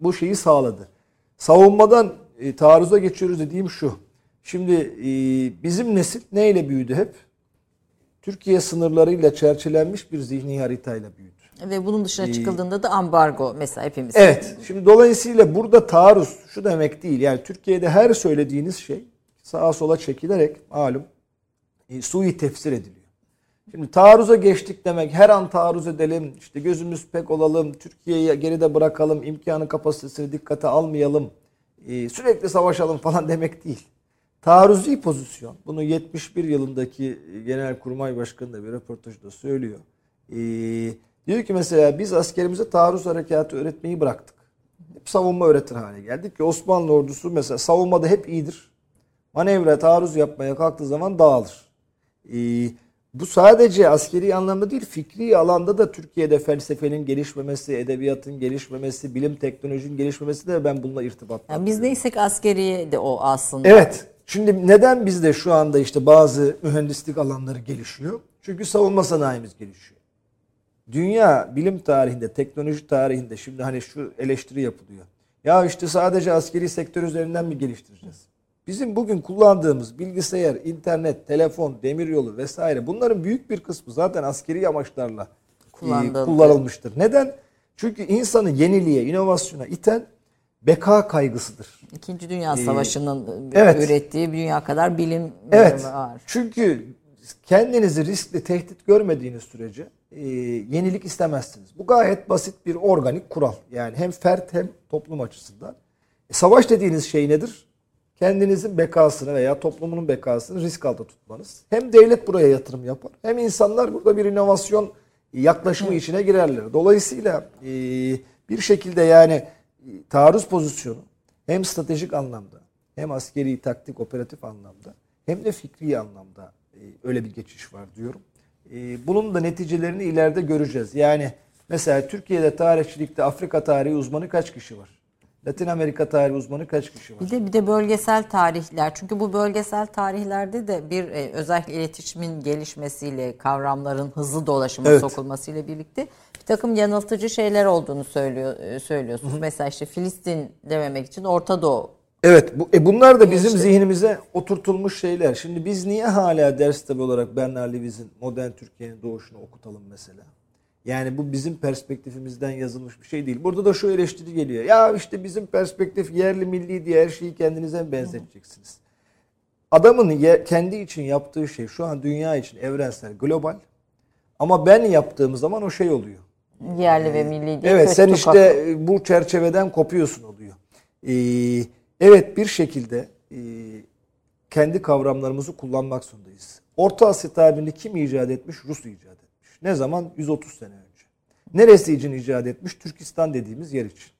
bu şeyi sağladı. Savunmadan e, taarruza geçiyoruz dediğim şu. Şimdi e, bizim nesil neyle büyüdü hep? Türkiye sınırlarıyla çerçelenmiş bir zihni haritayla büyüdü. Ve bunun dışına ee, çıkıldığında da ambargo mesela hepimiz. Evet. Şimdi dolayısıyla burada taarruz şu demek değil. Yani Türkiye'de her söylediğiniz şey sağa sola çekilerek malum e, sui tefsir ediliyor. Şimdi taarruza geçtik demek her an taarruz edelim, işte gözümüz pek olalım, Türkiye'yi geride bırakalım, imkanı kapasitesini dikkate almayalım, e, sürekli savaşalım falan demek değil. Taarruzi pozisyon, bunu 71 yılındaki Genelkurmay Başkanı da bir röportajda söylüyor. E, diyor ki mesela biz askerimize taarruz harekatı öğretmeyi bıraktık. Hep savunma öğretir hale geldik ki Osmanlı ordusu mesela savunmada hep iyidir. Manevra taarruz yapmaya kalktığı zaman dağılır. Ee, bu sadece askeri anlamda değil, fikri alanda da Türkiye'de felsefenin gelişmemesi, edebiyatın gelişmemesi, bilim teknolojinin gelişmemesi de ben bununla irtibat yani Biz neysek askeri de o aslında. Evet. Şimdi neden bizde şu anda işte bazı mühendislik alanları gelişiyor? Çünkü savunma sanayimiz gelişiyor. Dünya bilim tarihinde, teknoloji tarihinde şimdi hani şu eleştiri yapılıyor. Ya işte sadece askeri sektör üzerinden mi geliştireceğiz? Bizim bugün kullandığımız bilgisayar, internet, telefon, demiryolu vesaire bunların büyük bir kısmı zaten askeri amaçlarla e, kullanılmıştır. Neden? Çünkü insanı yeniliğe, inovasyona iten beka kaygısıdır. İkinci Dünya ee, Savaşı'nın ee, evet. ürettiği dünya kadar bilim evet. var. Çünkü kendinizi riskli, tehdit görmediğiniz sürece e, yenilik istemezsiniz. Bu gayet basit bir organik kural. Yani hem fert hem toplum açısından. E, savaş dediğiniz şey nedir? Kendinizin bekasını veya toplumunun bekasını risk altında tutmanız. Hem devlet buraya yatırım yapar hem insanlar burada bir inovasyon yaklaşımı içine girerler. Dolayısıyla e, bir şekilde yani e, taarruz pozisyonu hem stratejik anlamda hem askeri taktik operatif anlamda hem de fikri anlamda e, öyle bir geçiş var diyorum. Bunun da neticelerini ileride göreceğiz. Yani mesela Türkiye'de tarihçilikte Afrika tarihi uzmanı kaç kişi var? Latin Amerika tarihi uzmanı kaç kişi var? Bir de bir de bölgesel tarihler. Çünkü bu bölgesel tarihlerde de bir e, özellikle iletişimin gelişmesiyle, kavramların hızlı dolaşıma evet. sokulmasıyla birlikte bir takım yanıltıcı şeyler olduğunu söylüyor e, söylüyorsunuz. Hı. Mesela işte Filistin dememek için Orta Doğu Evet, bu, e bunlar da bizim işte. zihnimize oturtulmuş şeyler. Şimdi biz niye hala ders tabi olarak Bernard Lewis'in modern Türkiye'nin doğuşunu okutalım mesela? Yani bu bizim perspektifimizden yazılmış bir şey değil. Burada da şu eleştiri geliyor. Ya işte bizim perspektif yerli milli diye her şeyi kendinize benzeteceksiniz? Adamın kendi için yaptığı şey şu an dünya için evrensel, global. Ama ben yaptığım zaman o şey oluyor. Yerli ve milli diye. Evet sen işte haklı. bu çerçeveden kopuyorsun oluyor. Ee, evet bir şekilde e, kendi kavramlarımızı kullanmak zorundayız. Orta Asya tabirini kim icat etmiş? Rus icat. Ne zaman? 130 sene önce. Neresi için icat etmiş? Türkistan dediğimiz yer için.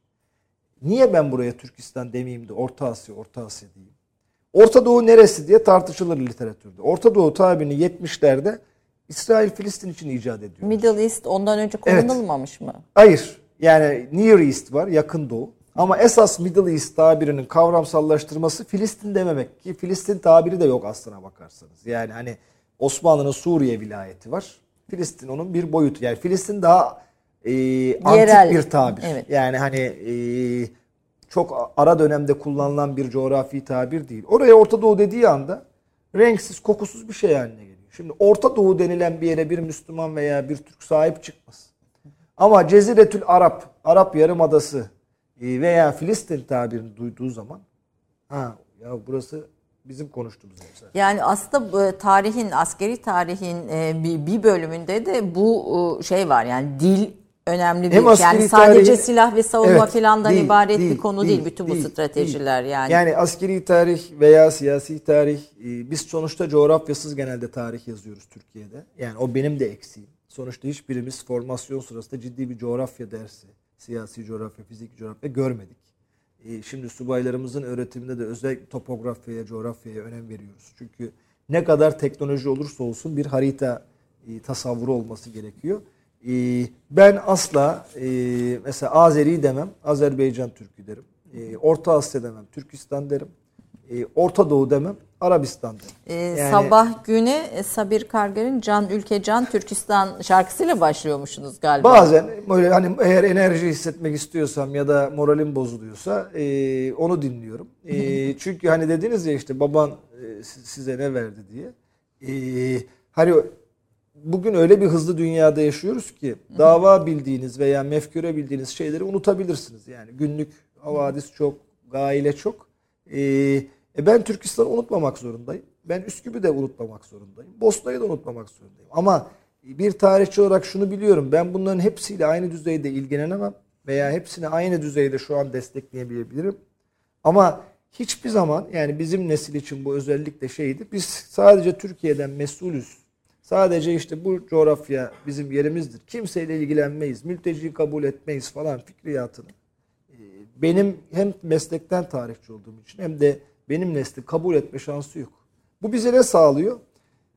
Niye ben buraya Türkistan demeyeyim de Orta Asya, Orta Asya diyeyim? Orta Doğu neresi diye tartışılır literatürde. Orta Doğu tabirini 70'lerde İsrail Filistin için icat ediyor. Middle East ondan önce Evet. kullanılmamış mı? Hayır. Yani Near East var, yakın doğu. Ama esas Middle East tabirinin kavramsallaştırması Filistin dememek ki Filistin tabiri de yok aslına bakarsanız. Yani hani Osmanlı'nın Suriye vilayeti var. Filistin onun bir boyutu. Yani Filistin daha e, antik Yerel. bir tabir. Evet. Yani hani e, çok ara dönemde kullanılan bir coğrafi tabir değil. Oraya Orta Doğu dediği anda renksiz, kokusuz bir şey haline geliyor. Şimdi Orta Doğu denilen bir yere bir Müslüman veya bir Türk sahip çıkmaz. Ama Ceziretül Arap, Arap Yarımadası e, veya Filistin tabirini duyduğu zaman ha ya burası bizim konuştuğumuz zaten. Yani aslında bu tarihin, askeri tarihin e, bir, bölümünde de bu e, şey var. Yani dil önemli bir Hem yani sadece tarihi- silah ve savunma Evet, falandan değil, ibaret değil, bir konu değil, bütün bu değil, stratejiler değil. yani. Yani askeri tarih veya siyasi tarih e, biz sonuçta coğrafyasız genelde tarih yazıyoruz Türkiye'de. Yani o benim de eksiğim. Sonuçta hiçbirimiz formasyon sırasında ciddi bir coğrafya dersi, siyasi coğrafya, fizik coğrafya görmedik. E, Şimdi subaylarımızın öğretiminde de özellikle topografyaya, coğrafyaya önem veriyoruz. Çünkü ne kadar teknoloji olursa olsun bir harita e, tasavvuru olması gerekiyor. E, Ben asla e, mesela Azeri demem, Azerbaycan Türkü derim. E, Orta Asya demem, Türkistan derim. E, Orta Doğu demem, Arabistan derim. Ee, Yani- Sabah güne e, Sabir Karger'in Can Ülke Can Türkistan şarkısıyla başlıyormuşsunuz galiba. Bazen böyle hani eğer enerji hissetmek istiyorsam ya da moralim bozuluyorsa e, onu dinliyorum. E, çünkü hani dediniz ya işte baban e, si- size ne verdi diye. E, hani bugün öyle bir hızlı dünyada yaşıyoruz ki dava bildiğiniz veya mefküre bildiğiniz şeyleri unutabilirsiniz. Yani günlük havadis çok, gaile çok. E, e ben Türkistan'ı unutmamak zorundayım. Ben Üsküp'ü de unutmamak zorundayım. Bosna'yı da unutmamak zorundayım. Ama bir tarihçi olarak şunu biliyorum. Ben bunların hepsiyle aynı düzeyde ilgilenemem. Veya hepsini aynı düzeyde şu an destekleyebilirim. Ama hiçbir zaman yani bizim nesil için bu özellikle şeydi. Biz sadece Türkiye'den mesulüz. Sadece işte bu coğrafya bizim yerimizdir. Kimseyle ilgilenmeyiz. Mülteci kabul etmeyiz falan fikriyatını benim hem meslekten tarihçi olduğum için hem de benim nesli kabul etme şansı yok. Bu bize ne sağlıyor?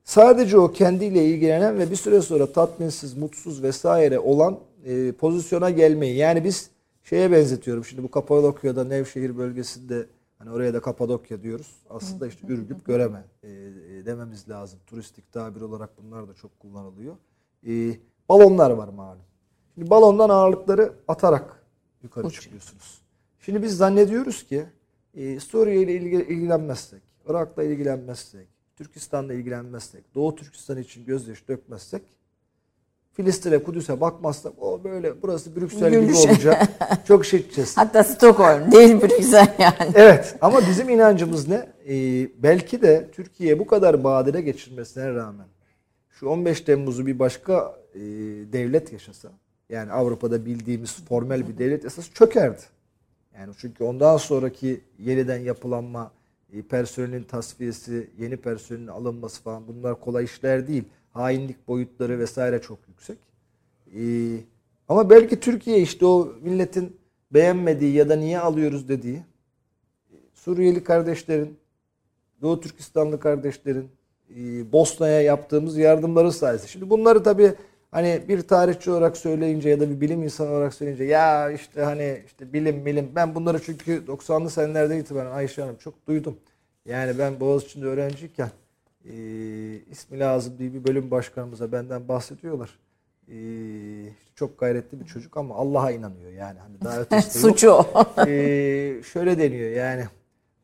Sadece o kendiyle ilgilenen ve bir süre sonra tatminsiz, mutsuz vesaire olan e, pozisyona gelmeyi. Yani biz şeye benzetiyorum. Şimdi bu Kapadokya'da Nevşehir bölgesinde hani oraya da Kapadokya diyoruz. Aslında işte Ürgüp, Göreme e, e, dememiz lazım. Turistik tabir olarak bunlar da çok kullanılıyor. E, balonlar var malum. Şimdi balondan ağırlıkları atarak yukarı çıkıyorsunuz. Şimdi biz zannediyoruz ki e, Suriye ile ilgi- ilgilenmezsek, Irak'la ilgilenmezsek, Türkistan'la ilgilenmezsek, Doğu Türkistan için gözyaşı dökmezsek, Filistin'e, Kudüs'e bakmazsak o böyle burası Brüksel gibi Gülüş. olacak. Çok şey içeceğiz. Hatta Stockholm değil Brüksel yani. Evet ama bizim inancımız ne? Ee, belki de Türkiye bu kadar badire geçirmesine rağmen şu 15 Temmuz'u bir başka e, devlet yaşasa yani Avrupa'da bildiğimiz formel bir devlet esas çökerdi. Yani çünkü ondan sonraki yeniden yapılanma, e, personelin tasfiyesi, yeni personelin alınması falan bunlar kolay işler değil. Hainlik boyutları vesaire çok yüksek. E, ama belki Türkiye işte o milletin beğenmediği ya da niye alıyoruz dediği Suriyeli kardeşlerin, Doğu Türkistanlı kardeşlerin e, Bosna'ya yaptığımız yardımları sayesinde. Şimdi bunları tabii hani bir tarihçi olarak söyleyince ya da bir bilim insanı olarak söyleyince ya işte hani işte bilim bilim ben bunları çünkü 90'lı senelerden itibaren Ayşe Hanım çok duydum. Yani ben Boğaziçi'nde öğrenciyken e, ismi lazım diye bir bölüm başkanımıza benden bahsediyorlar. E, işte çok gayretli bir çocuk ama Allah'a inanıyor yani. Hani daha ötesi. Suçu o. Ee, şöyle deniyor yani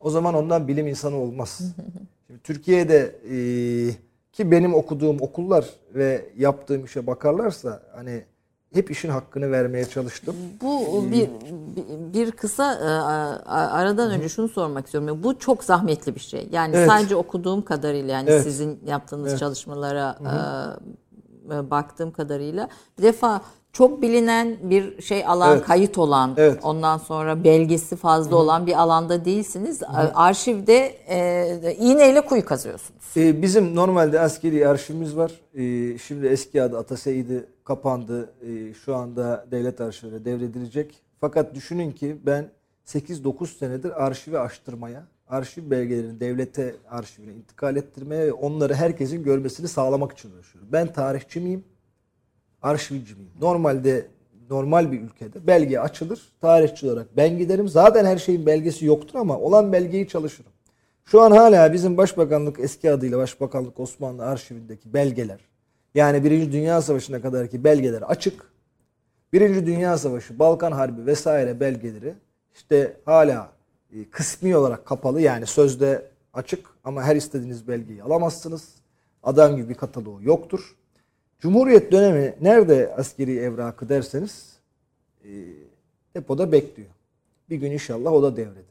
o zaman ondan bilim insanı olmaz. Şimdi Türkiye'de e, ki benim okuduğum okullar ve yaptığım işe bakarlarsa hani hep işin hakkını vermeye çalıştım. Bu bir, bir- bir kısa e, aradan önce şunu sormak istiyorum. Bu çok zahmetli bir şey. Yani Evet. sadece okuduğum kadarıyla yani Evet. sizin yaptığınız çalışmalara e, e, baktığım kadarıyla bir defa çok bilinen bir şey alan, Evet. kayıt olan, Evet. ondan sonra belgesi fazla olan bir alanda değilsiniz. Arşivde e, iğneyle kuyu kazıyorsunuz. Ee, bizim normalde askeri arşivimiz var. Ee, şimdi eski adı Ataseydi kapandı. Ee, şu anda devlet arşivine devredilecek. Fakat düşünün ki ben 8-9 senedir arşivi açtırmaya, arşiv belgelerini devlete arşivine intikal ettirmeye ve onları herkesin görmesini sağlamak için uğraşıyorum. Ben tarihçi miyim? Arşivci miyim? Normalde normal bir ülkede belge açılır. Tarihçi olarak ben giderim. Zaten her şeyin belgesi yoktur ama olan belgeyi çalışırım. Şu an hala bizim Başbakanlık eski adıyla Başbakanlık Osmanlı arşivindeki belgeler yani Birinci Dünya Savaşı'na kadarki belgeler açık. Birinci Dünya Savaşı, Balkan Harbi vesaire belgeleri işte hala e, kısmi olarak kapalı yani sözde açık ama her istediğiniz belgeyi alamazsınız. Adam gibi bir kataloğu yoktur. Cumhuriyet dönemi nerede askeri evrakı derseniz e, depoda bekliyor. Bir gün inşallah o da devredilir.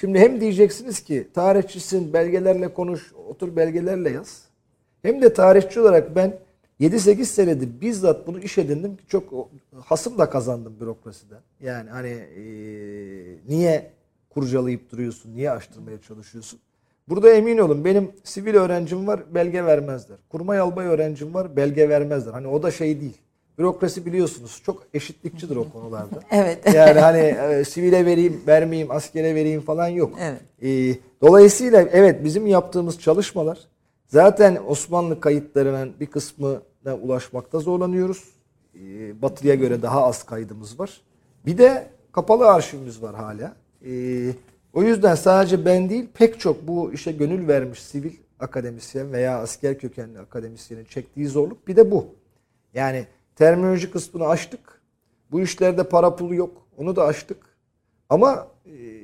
Şimdi hem diyeceksiniz ki tarihçisin belgelerle konuş, otur belgelerle yaz. Hem de tarihçi olarak ben 7-8 senedir bizzat bunu iş edindim ki çok hasım da kazandım bürokrasiden. Yani hani e, niye kurcalayıp duruyorsun, niye açtırmaya çalışıyorsun? Burada emin olun benim sivil öğrencim var belge vermezler. Kurmay albay öğrencim var belge vermezler. Hani o da şey değil. Bürokrasi biliyorsunuz çok eşitlikçidir o konularda. Evet. Yani hani e, sivile vereyim, vermeyeyim, askere vereyim falan yok. Evet. E, dolayısıyla evet bizim yaptığımız çalışmalar zaten Osmanlı kayıtlarının bir kısmına ulaşmakta zorlanıyoruz. E, batıya göre daha az kaydımız var. Bir de kapalı arşivimiz var hala. E, o yüzden sadece ben değil pek çok bu işe gönül vermiş sivil akademisyen veya asker kökenli akademisyenin çektiği zorluk bir de bu. Yani terminoloji kısmını açtık. Bu işlerde para pulu yok. Onu da açtık. Ama e,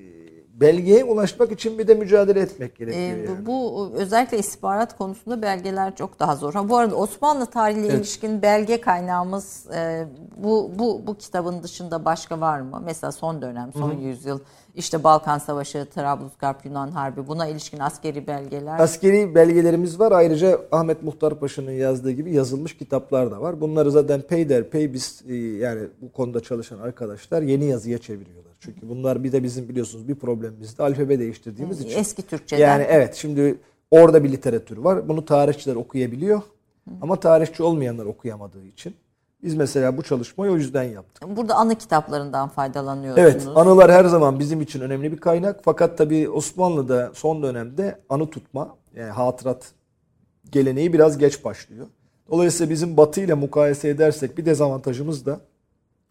belgeye ulaşmak için bir de mücadele etmek gerekiyor. Ee, bu- yani. bu özellikle istihbarat konusunda belgeler çok daha zor. Ha, bu arada Osmanlı tarihiyle Evet. ilişkin belge kaynağımız e, bu bu bu kitabın dışında başka var mı? Mesela son dönem, son yüzyıl işte Balkan Savaşı, Trablusgarp, Yunan Harbi buna ilişkin askeri belgeler. Askeri belgelerimiz var. Ayrıca Ahmet Muhtar Paşa'nın yazdığı gibi yazılmış kitaplar da var. Bunları zaten peyder biz yani bu konuda çalışan arkadaşlar yeni yazıya çeviriyorlar. Çünkü bunlar bir de bizim biliyorsunuz bir problemimiz de alfabe değiştirdiğimiz için. Eski Türkçeden. Yani evet şimdi orada bir literatür var. Bunu tarihçiler okuyabiliyor. Ama tarihçi olmayanlar okuyamadığı için. Biz mesela bu çalışmayı o yüzden yaptık. Burada anı kitaplarından faydalanıyorsunuz. Evet, anılar her zaman bizim için önemli bir kaynak. Fakat tabii Osmanlı'da son dönemde anı tutma, yani hatırat geleneği biraz geç başlıyor. Dolayısıyla bizim Batı ile mukayese edersek bir dezavantajımız da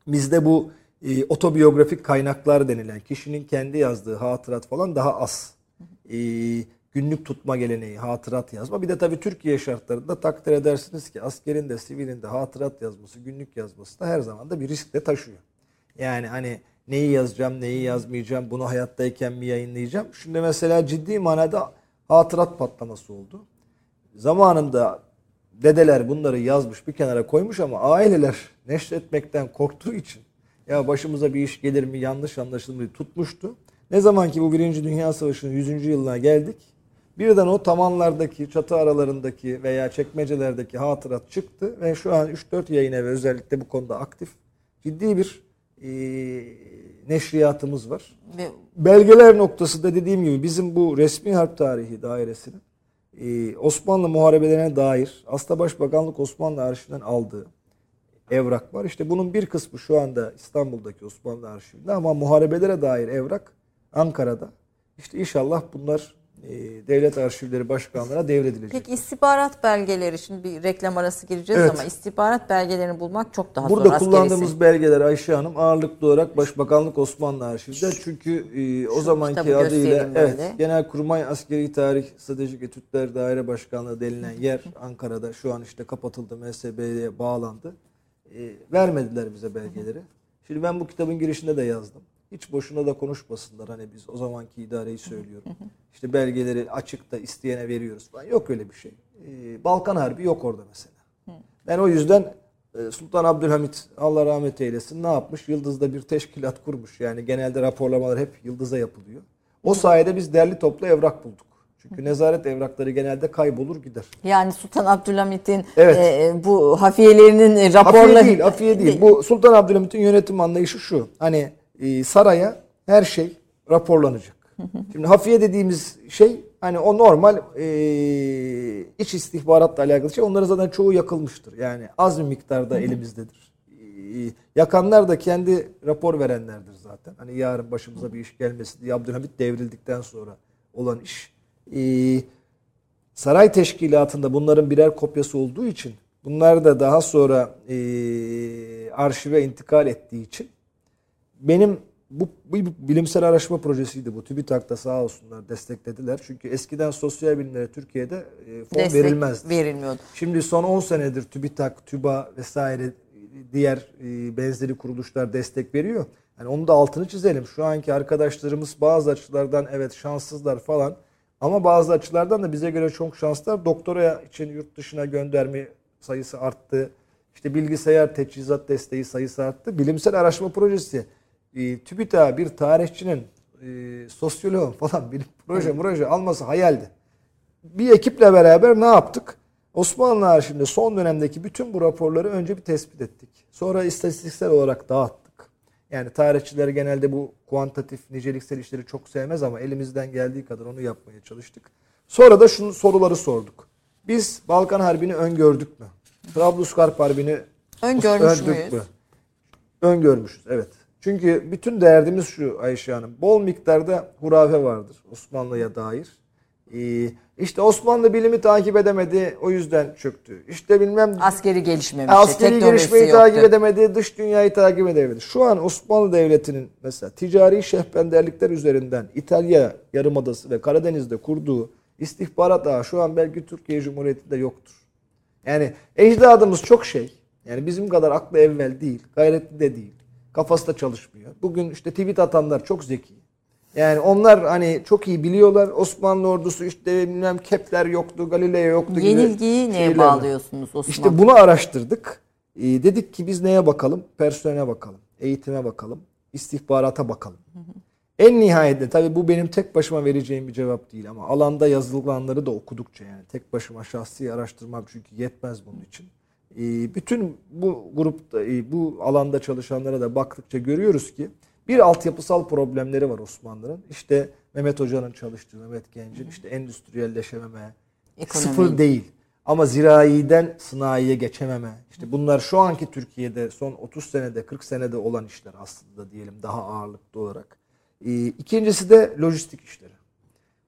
bizde bu e, otobiyografik kaynaklar denilen kişinin kendi yazdığı hatırat falan daha az. E, günlük tutma geleneği, hatırat yazma. Bir de tabii Türkiye şartlarında takdir edersiniz ki askerin de sivilin de hatırat yazması, günlük yazması da her zaman da bir risk de taşıyor. Yani hani neyi yazacağım, neyi yazmayacağım, bunu hayattayken mi yayınlayacağım? Şimdi mesela ciddi manada hatırat patlaması oldu. Zamanında dedeler bunları yazmış bir kenara koymuş ama aileler neşretmekten korktuğu için ya başımıza bir iş gelir mi yanlış anlaşılır tutmuştu. Ne zaman ki bu Birinci Dünya Savaşı'nın 100. yılına geldik birden o tavanlardaki, çatı aralarındaki veya çekmecelerdeki hatırat çıktı ve şu an 3-4 yayın evi özellikle bu konuda aktif ciddi bir e, neşriyatımız var. Ve Belgeler noktasında dediğim gibi bizim bu resmi harp tarihi dairesinin e, Osmanlı muharebelerine dair aslında Başbakanlık Osmanlı Arşivinden aldığı evrak var. İşte bunun bir kısmı şu anda İstanbul'daki Osmanlı Arşivinde ama muharebelere dair evrak Ankara'da. İşte inşallah bunlar e, devlet arşivleri başkanlığına devredilecek. peki istihbarat belgeleri şimdi bir reklam arası gireceğiz Evet. ama istihbarat belgelerini bulmak çok daha Burada zor. askerisi. kullandığımız belgeler Ayşe Hanım ağırlıklı olarak Başbakanlık Osmanlı Arşiv'de. Çünkü e, o Şu zamanki adıyla evet. Genelkurmay Askeri Tarih Stratejik Etütler Daire Başkanlığı denilen yer Ankara'da şu an işte kapatıldı, MSB'ye bağlandı. E, vermediler bize belgeleri. Şimdi ben bu kitabın girişinde de yazdım. Hiç boşuna da konuşmasınlar. Hani biz o zamanki idareyi söylüyorum. İşte belgeleri açıkta isteyene veriyoruz falan. Yok öyle bir şey. E, Balkan Harbi yok orada mesela. Ben o yüzden e, Sultan Abdülhamit Allah rahmet eylesin ne yapmış? Yıldız'da bir teşkilat kurmuş. Yani genelde raporlamalar hep Yıldız'a yapılıyor. O sayede biz derli toplu evrak bulduk. Çünkü nezaret evrakları genelde kaybolur gider. Yani Sultan Abdülhamit'in Evet. e, bu hafiyelerinin e, raporları... Hafiye değil, hafiye değil. Bu Sultan Abdülhamit'in yönetim anlayışı şu. Hani e, saraya her şey raporlanacak. Şimdi hafiye dediğimiz şey hani o normal e, iç istihbaratla alakalı şey. Onların zaten çoğu yakılmıştır. Yani az bir miktarda elimizdedir. E, yakanlar da kendi rapor verenlerdir zaten. Hani yarın başımıza bir iş gelmesin diye Abdülhamit devrildikten sonra olan iş. E, saray teşkilatında bunların birer kopyası olduğu için bunlar da daha sonra e, arşive intikal ettiği için benim bu, bu bilimsel araştırma projesiydi bu. TÜBİTAK'ta sağ olsunlar desteklediler. Çünkü eskiden sosyal bilimlere Türkiye'de e, fon destek verilmezdi. verilmiyordu. Şimdi son 10 senedir TÜBİTAK, TÜBA vesaire diğer e, benzeri kuruluşlar destek veriyor. Yani onu da altını çizelim. Şu anki arkadaşlarımız bazı açılardan evet şanssızlar falan ama bazı açılardan da bize göre çok şanslılar. Doktora için yurt dışına gönderme sayısı arttı. İşte bilgisayar teçhizat desteği sayısı arttı. Bilimsel araştırma projesi. E, TÜBİTAK bir tarihçinin, e, sosyoloğun falan bir proje proje alması hayaldi bir ekiple beraber ne yaptık? Osmanlı arşivinde son dönemdeki bütün bu raporları önce bir tespit ettik. Sonra istatistiksel olarak dağıttık. Yani tarihçiler genelde bu kuantatif, niceliksel işleri çok sevmez ama elimizden geldiği kadar onu yapmaya çalıştık. Sonra da şunu soruları sorduk. Biz Balkan Harbi'ni öngördük mü? Trablusgarp Harbi'ni Öngörmüş müyüz? mü? Öngörmüşüz evet. Çünkü bütün derdimiz şu Ayşe Hanım. Bol miktarda hurafe vardır Osmanlı'ya dair. Ee, işte Osmanlı bilimi takip edemedi o yüzden çöktü. İşte bilmem Askeri gelişmemişti. askeri gelişmeyi yoktu. takip edemedi, dış dünyayı takip edemedi. Şu an Osmanlı Devleti'nin mesela ticari şehbenderlikler üzerinden İtalya Yarımadası ve Karadeniz'de kurduğu istihbarat ağı şu an belki Türkiye Cumhuriyeti'nde yoktur. Yani ecdadımız çok şey. Yani bizim kadar aklı evvel değil, gayretli de değil. Kafası da çalışmıyor. Bugün işte tweet atanlar çok zeki. Yani onlar hani çok iyi biliyorlar. Osmanlı ordusu işte bilmem Kepler yoktu, Galileo yoktu gibi Yenilgiyi neye şeyler var. bağlıyorsunuz Osman? İşte bunu araştırdık. Ee, dedik ki biz neye bakalım? Personele bakalım. Eğitime bakalım. istihbarata bakalım. En nihayetinde tabii bu benim tek başıma vereceğim bir cevap değil ama alanda yazılanları da okudukça yani tek başıma şahsi araştırmam çünkü yetmez bunun için. Ee, bütün bu grupta e, bu alanda çalışanlara da baktıkça görüyoruz ki bir altyapısal problemleri var Osmanlı'nın. İşte Mehmet Hoca'nın çalıştığı, Mehmet Genc'in işte endüstriyelleşememe, Ekonomi. sıfır değil. Ama ziraiden sanayiye geçememe. İşte bunlar şu anki Türkiye'de son 30 senede 40 senede olan işler aslında diyelim daha ağırlıklı olarak. Ee, İkincisi de lojistik işleri.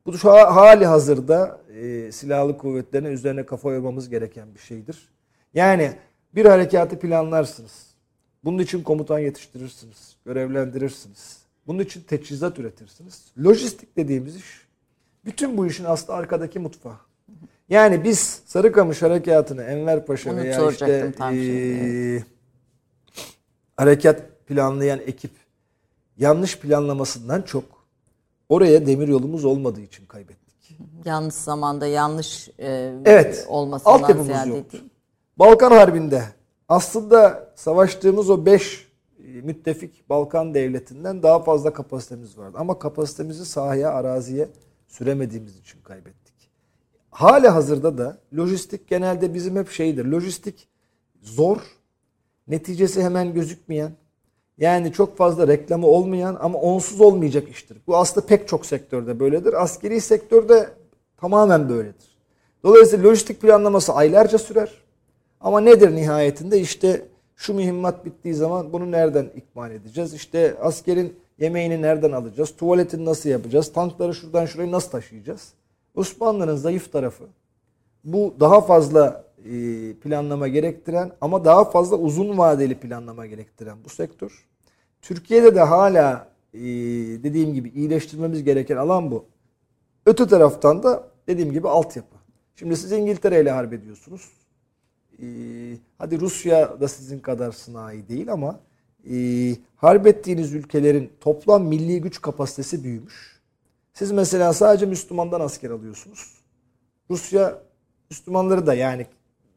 Bu şu ha- hali hazırda e, silahlı kuvvetlerine üzerine kafa yormamız gereken bir şeydir. Yani bir harekatı planlarsınız. Bunun için komutan yetiştirirsiniz, görevlendirirsiniz. Bunun için teçhizat üretirsiniz. Lojistik dediğimiz iş bütün bu işin aslında arkadaki mutfağı. Yani biz Sarıkamış harekatını Enver Paşa veya işte eee, harekat planlayan ekip yanlış planlamasından çok oraya demir yolumuz olmadığı için kaybettik. Yanlış zamanda yanlış e, Evet. olmasından Altyapımız ziyade yoktu. değil. Balkan Harbi'nde aslında savaştığımız o 5 müttefik Balkan devletinden daha fazla kapasitemiz vardı. Ama kapasitemizi sahaya, araziye süremediğimiz için kaybettik. Hali hazırda da lojistik genelde bizim hep şeydir. Lojistik zor, neticesi hemen gözükmeyen, yani çok fazla reklamı olmayan ama onsuz olmayacak iştir. Bu aslında pek çok sektörde böyledir. Askeri sektörde tamamen böyledir. Dolayısıyla lojistik planlaması aylarca sürer. Ama nedir nihayetinde? İşte şu mühimmat bittiği zaman bunu nereden ikmal edeceğiz? İşte askerin yemeğini nereden alacağız? Tuvaletini nasıl yapacağız? Tankları şuradan şuraya nasıl taşıyacağız? Osmanlı'nın zayıf tarafı bu daha fazla e, planlama gerektiren ama daha fazla uzun vadeli planlama gerektiren bu sektör. Türkiye'de de hala e, dediğim gibi iyileştirmemiz gereken alan bu. Öte taraftan da dediğim gibi altyapı. Şimdi siz İngiltere ile harp ediyorsunuz. Ee, hadi Rusya da sizin kadar sanayi değil ama e, harp ettiğiniz ülkelerin toplam milli güç kapasitesi büyümüş. Siz mesela sadece Müslümandan asker alıyorsunuz. Rusya Müslümanları da yani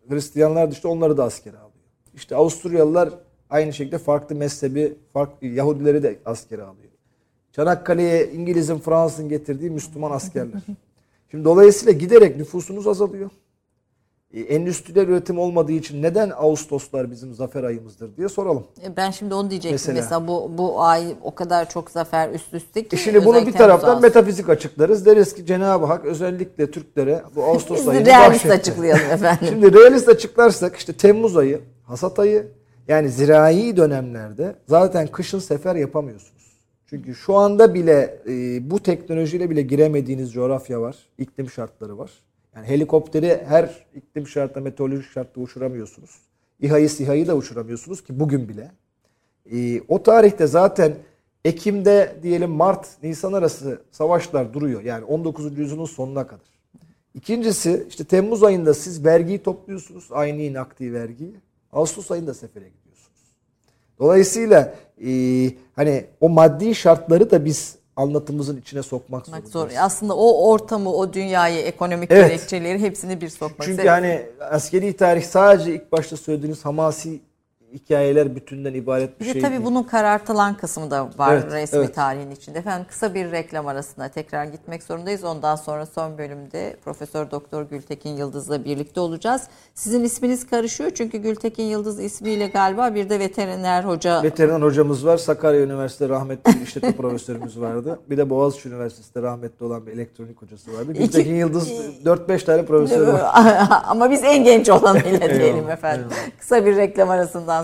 Hristiyanlar dışında onları da askere alıyor. İşte Avusturyalılar aynı şekilde farklı mezhebi, farklı Yahudileri de askere alıyor. Çanakkale'ye İngiliz'in, Fransız'ın getirdiği Müslüman askerler. Şimdi dolayısıyla giderek nüfusumuz azalıyor. E, endüstriyel üretim olmadığı için neden Ağustoslar bizim zafer ayımızdır diye soralım. E, Ben şimdi onu diyecektim. Mesela. Mesela, bu bu ay o kadar çok zafer üst üste ki. E şimdi bunu bir taraftan metafizik açıklarız. Deriz ki Cenab-ı Hak özellikle Türklere bu Ağustos ayını realist bahşetti. açıklayalım efendim. Şimdi realist açıklarsak işte Temmuz ayı, hasat ayı yani zirai dönemlerde zaten kışın sefer yapamıyorsunuz. Çünkü şu anda bile e, bu teknolojiyle bile giremediğiniz coğrafya var. iklim şartları var. Yani helikopteri her iklim şartında, meteorolojik şartta uçuramıyorsunuz. İHA'yı SİHA'yı da uçuramıyorsunuz ki bugün bile. E, o tarihte zaten Ekim'de diyelim Mart, Nisan arası savaşlar duruyor. Yani 19. yüzyılın sonuna kadar. İkincisi işte Temmuz ayında siz vergiyi topluyorsunuz. Aynı nakdi vergiyi. Ağustos ayında sefere gidiyorsunuz. Dolayısıyla e, hani o maddi şartları da biz anlatımızın içine sokmak zorundayız. zor. Aslında o ortamı, o dünyayı, ekonomik Evet. gerekçeleri hepsini bir sokmak. Çünkü Sen- hani askeri tarih sadece ilk başta söylediğiniz hamasi hikayeler bütünden ibaret bir Bir şey tabii değil. bunun karartılan kısmı da var Evet, resmi evet. tarihin içinde. Efendim kısa bir reklam arasına tekrar gitmek zorundayız. Ondan sonra son bölümde Profesör Doktor Gültekin Yıldız'la birlikte olacağız. Sizin isminiz karışıyor çünkü Gültekin Yıldız ismiyle galiba bir de veteriner hoca Veteriner hocamız var. Sakarya Üniversitesi rahmetli bir işletme profesörümüz vardı. Bir de Boğaziçi Üniversitesi'nde rahmetli olan bir elektronik hocası vardı. Gültekin Yıldız 4-5 tane profesörü var. Ama biz en genç olanıyla diyelim Eyvallah, efendim. Kısa bir reklam arasından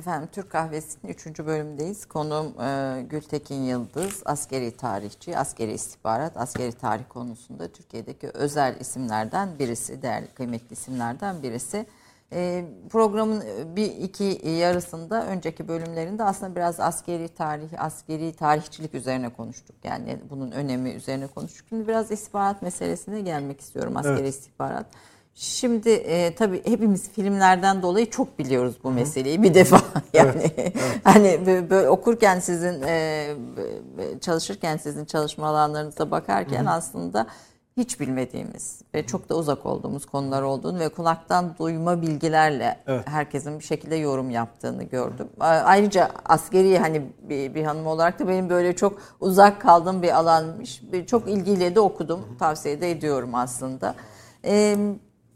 Efendim Türk Kahvesi'nin 3. bölümündeyiz. Konuğum e, Gültekin Yıldız, askeri tarihçi, askeri istihbarat, askeri tarih konusunda Türkiye'deki özel isimlerden birisi, değerli kıymetli isimlerden birisi. E, programın bir iki yarısında, önceki bölümlerinde aslında biraz askeri tarih, askeri tarihçilik üzerine konuştuk. Yani bunun önemi üzerine konuştuk. Şimdi biraz istihbarat meselesine gelmek istiyorum, askeri Evet. istihbarat. Şimdi e, tabii hepimiz filmlerden dolayı çok biliyoruz bu meseleyi bir defa yani hani bö- böyle okurken sizin e, çalışırken sizin çalışma alanlarınıza bakarken aslında hiç bilmediğimiz ve çok da uzak olduğumuz konular olduğunu ve kulaktan duyma bilgilerle Evet. herkesin bir şekilde yorum yaptığını gördüm. Ayrıca askeri hani bir, bir hanım olarak da benim böyle çok uzak kaldığım bir alanmış. Çok ilgiyle de okudum. Tavsiye de ediyorum aslında. Ee,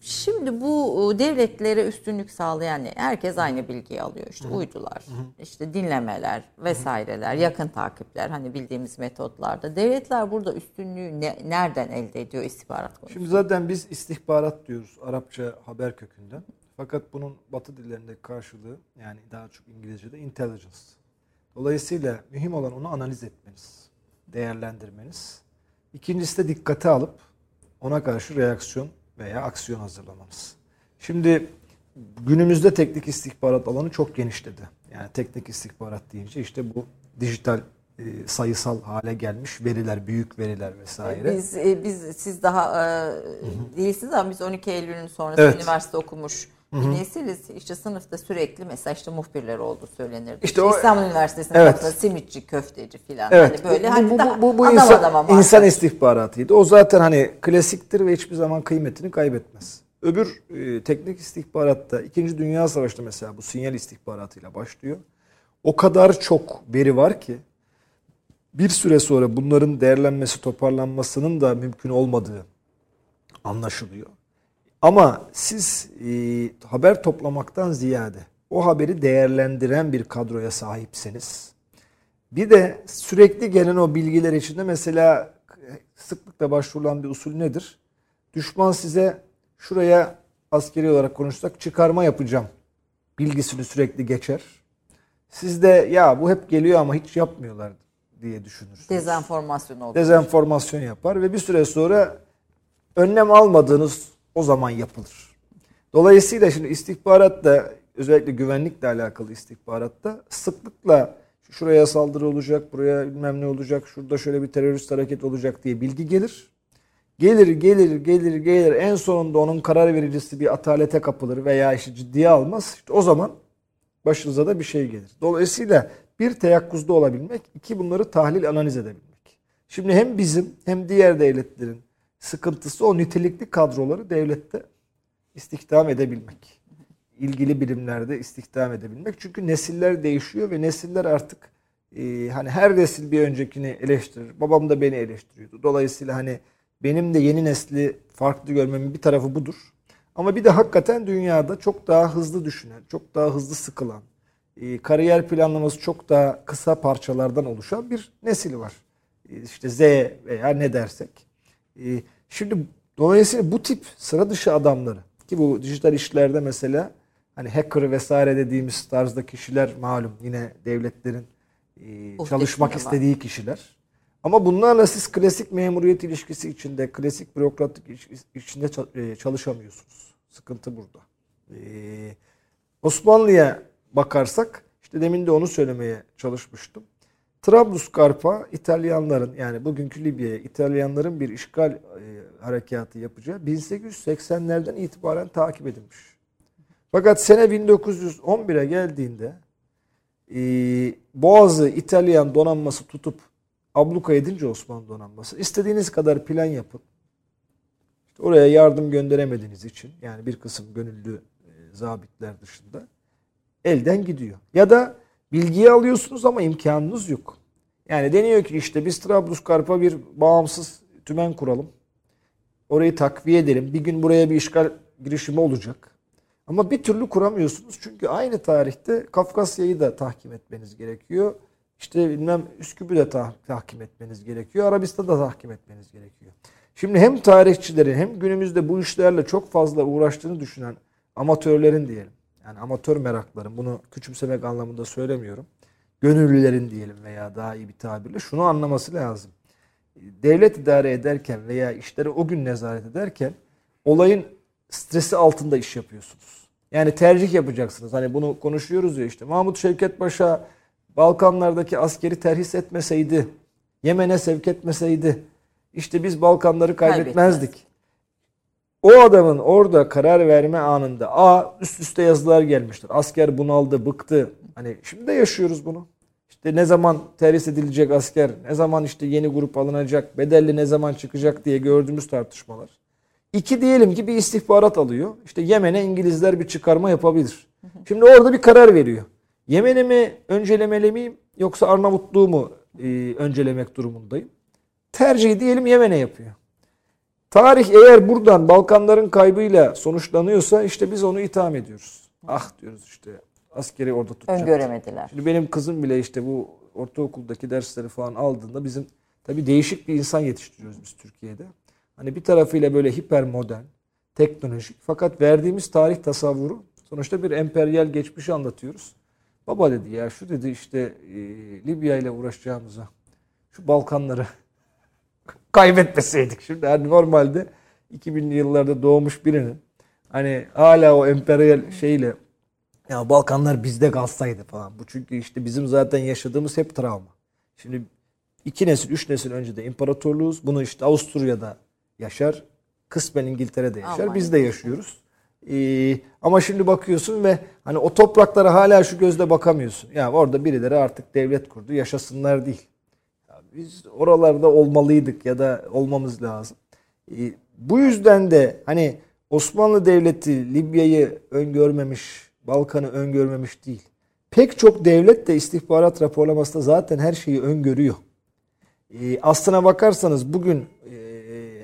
Şimdi bu e, devletlere üstünlük sağlayan ne? Herkes aynı bilgiyi alıyor. İşte uydular, işte dinlemeler vesaireler, yakın takipler hani bildiğimiz metotlarda. Devletler burada üstünlüğü ne- nereden elde ediyor istihbarat konusunda? Şimdi zaten biz istihbarat diyoruz Arapça haber kökünden. Fakat bunun batı dillerindeki karşılığı yani daha çok İngilizce'de intelligence. Dolayısıyla mühim olan onu analiz etmeniz, değerlendirmeniz. İkincisi de dikkate alıp ona karşı reaksiyon veya aksiyon hazırlamanız. Şimdi günümüzde teknik istihbarat alanı çok genişledi. Yani teknik istihbarat deyince işte bu dijital e, sayısal hale gelmiş veriler, büyük veriler vesaire. Biz, e, biz siz daha e, değilsiniz ama biz 12 Eylül'ün sonrası Evet. üniversite okumuş bir nesiliz. İşte sınıfta sürekli mesela işte muhbirler oldu söylenirdi. İşte o- İstanbul Üniversitesi'nin Evet. kapısında simitçi, köfteci filan. Evet. Hani böyle bu, hani bu, daha bu, bu adam insan, adama insan istihbaratıydı. O zaten hani klasiktir ve hiçbir zaman kıymetini kaybetmez. Öbür e, teknik istihbaratta 2. Dünya Savaşı'nda mesela bu sinyal istihbaratıyla başlıyor. O kadar çok veri var ki bir süre sonra bunların değerlenmesi, toparlanmasının da mümkün olmadığı anlaşılıyor. Ama siz e, haber toplamaktan ziyade o haberi değerlendiren bir kadroya sahipseniz bir de sürekli gelen o bilgiler içinde mesela sıklıkla başvurulan bir usul nedir? Düşman size şuraya askeri olarak konuşsak çıkarma yapacağım bilgisini sürekli geçer. Siz de ya bu hep geliyor ama hiç yapmıyorlar diye düşünürsünüz. Dezenformasyon oldu. Dezenformasyon yapar ve bir süre sonra önlem almadığınız o zaman yapılır. Dolayısıyla şimdi istihbaratta özellikle güvenlikle alakalı istihbaratta sıklıkla şuraya saldırı olacak, buraya bilmem ne olacak, şurada şöyle bir terörist hareket olacak diye bilgi gelir. Gelir, gelir, gelir, gelir. En sonunda onun karar vericisi bir atalete kapılır veya işte ciddiye almaz. İşte o zaman başınıza da bir şey gelir. Dolayısıyla bir teyakkuzda olabilmek, iki bunları tahlil analiz edebilmek. Şimdi hem bizim hem diğer devletlerin sıkıntısı o nitelikli kadroları devlette istihdam edebilmek. İlgili birimlerde istihdam edebilmek. Çünkü nesiller değişiyor ve nesiller artık e, hani her nesil bir öncekini eleştirir. Babam da beni eleştiriyordu. Dolayısıyla hani benim de yeni nesli farklı görmemin bir tarafı budur. Ama bir de hakikaten dünyada çok daha hızlı düşünen, çok daha hızlı sıkılan, e, kariyer planlaması çok daha kısa parçalardan oluşan bir nesil var. E, işte Z veya ne dersek. E, şimdi dolayısıyla bu tip sıra dışı adamları ki bu dijital işlerde mesela hani hacker vesaire dediğimiz tarzda kişiler malum yine devletlerin çalışmak istediği kişiler. Ama bunlarla siz klasik memuriyet ilişkisi içinde, klasik bürokratik ilişkisi içinde çalışamıyorsunuz. Sıkıntı burada. Ee, Osmanlı'ya bakarsak, işte demin de onu söylemeye çalışmıştım. Trablusgarp'a İtalyanların yani bugünkü Libya'ya İtalyanların bir işgal e, harekatı yapacağı 1880'lerden itibaren takip edilmiş. Fakat sene 1911'e geldiğinde e, Boğaz'ı İtalyan donanması tutup abluka edince Osmanlı donanması istediğiniz kadar plan yapın. İşte oraya yardım gönderemediğiniz için yani bir kısım gönüllü e, zabitler dışında elden gidiyor. Ya da bilgiyi alıyorsunuz ama imkanınız yok. Yani deniyor ki işte biz Trablusgarp'a bir bağımsız tümen kuralım. Orayı takviye edelim. Bir gün buraya bir işgal girişimi olacak. Ama bir türlü kuramıyorsunuz. Çünkü aynı tarihte Kafkasya'yı da tahkim etmeniz gerekiyor. İşte bilmem Üsküp'ü de tah tahkim etmeniz gerekiyor. Arabistan'ı da tahkim etmeniz gerekiyor. Şimdi hem tarihçilerin hem günümüzde bu işlerle çok fazla uğraştığını düşünen amatörlerin diyelim. Yani amatör merakların bunu küçümsemek anlamında söylemiyorum. Gönüllülerin diyelim veya daha iyi bir tabirle şunu anlaması lazım. Devlet idare ederken veya işleri o gün nezaret ederken olayın stresi altında iş yapıyorsunuz. Yani tercih yapacaksınız. Hani bunu konuşuyoruz ya işte Mahmut Şevket Paşa Balkanlardaki askeri terhis etmeseydi, Yemen'e sevk etmeseydi işte biz Balkanları kaybetmezdik. O adamın orada karar verme anında a üst üste yazılar gelmiştir. Asker bunaldı, bıktı. Hani şimdi de yaşıyoruz bunu. İşte ne zaman terhis edilecek asker, ne zaman işte yeni grup alınacak, bedelli ne zaman çıkacak diye gördüğümüz tartışmalar. İki diyelim ki bir istihbarat alıyor. İşte Yemen'e İngilizler bir çıkarma yapabilir. Şimdi orada bir karar veriyor. Yemen'i mi öncelemeli miyim yoksa Arnavutluğu mu e, öncelemek durumundayım? Tercih diyelim Yemen'e yapıyor. Tarih eğer buradan Balkanların kaybıyla sonuçlanıyorsa işte biz onu itham ediyoruz. Ah diyoruz işte askeri orada tutacak. Öngöremediler. Şimdi benim kızım bile işte bu ortaokuldaki dersleri falan aldığında bizim tabi değişik bir insan yetiştiriyoruz biz Türkiye'de. Hani bir tarafıyla böyle hiper modern, teknolojik fakat verdiğimiz tarih tasavvuru sonuçta bir emperyal geçmişi anlatıyoruz. Baba dedi ya şu dedi işte e, Libya ile uğraşacağımıza şu Balkanları kaybetmeseydik. Şimdi hani normalde 2000'li yıllarda doğmuş birinin hani hala o emperyal şeyle ya Balkanlar bizde kalsaydı falan. Bu çünkü işte bizim zaten yaşadığımız hep travma. Şimdi iki nesil, üç nesil önce de imparatorluğuz. Bunu işte Avusturya'da yaşar. Kısmen İngiltere'de yaşar. Almanya. Biz de yaşıyoruz. Ee, ama şimdi bakıyorsun ve hani o topraklara hala şu gözle bakamıyorsun. Ya yani orada birileri artık devlet kurdu, yaşasınlar değil. Biz oralarda olmalıydık ya da olmamız lazım. Ee, bu yüzden de hani Osmanlı Devleti Libya'yı öngörmemiş, Balkan'ı öngörmemiş değil. Pek çok devlet de istihbarat raporlamasında zaten her şeyi öngörüyor. Ee, aslına bakarsanız bugün e,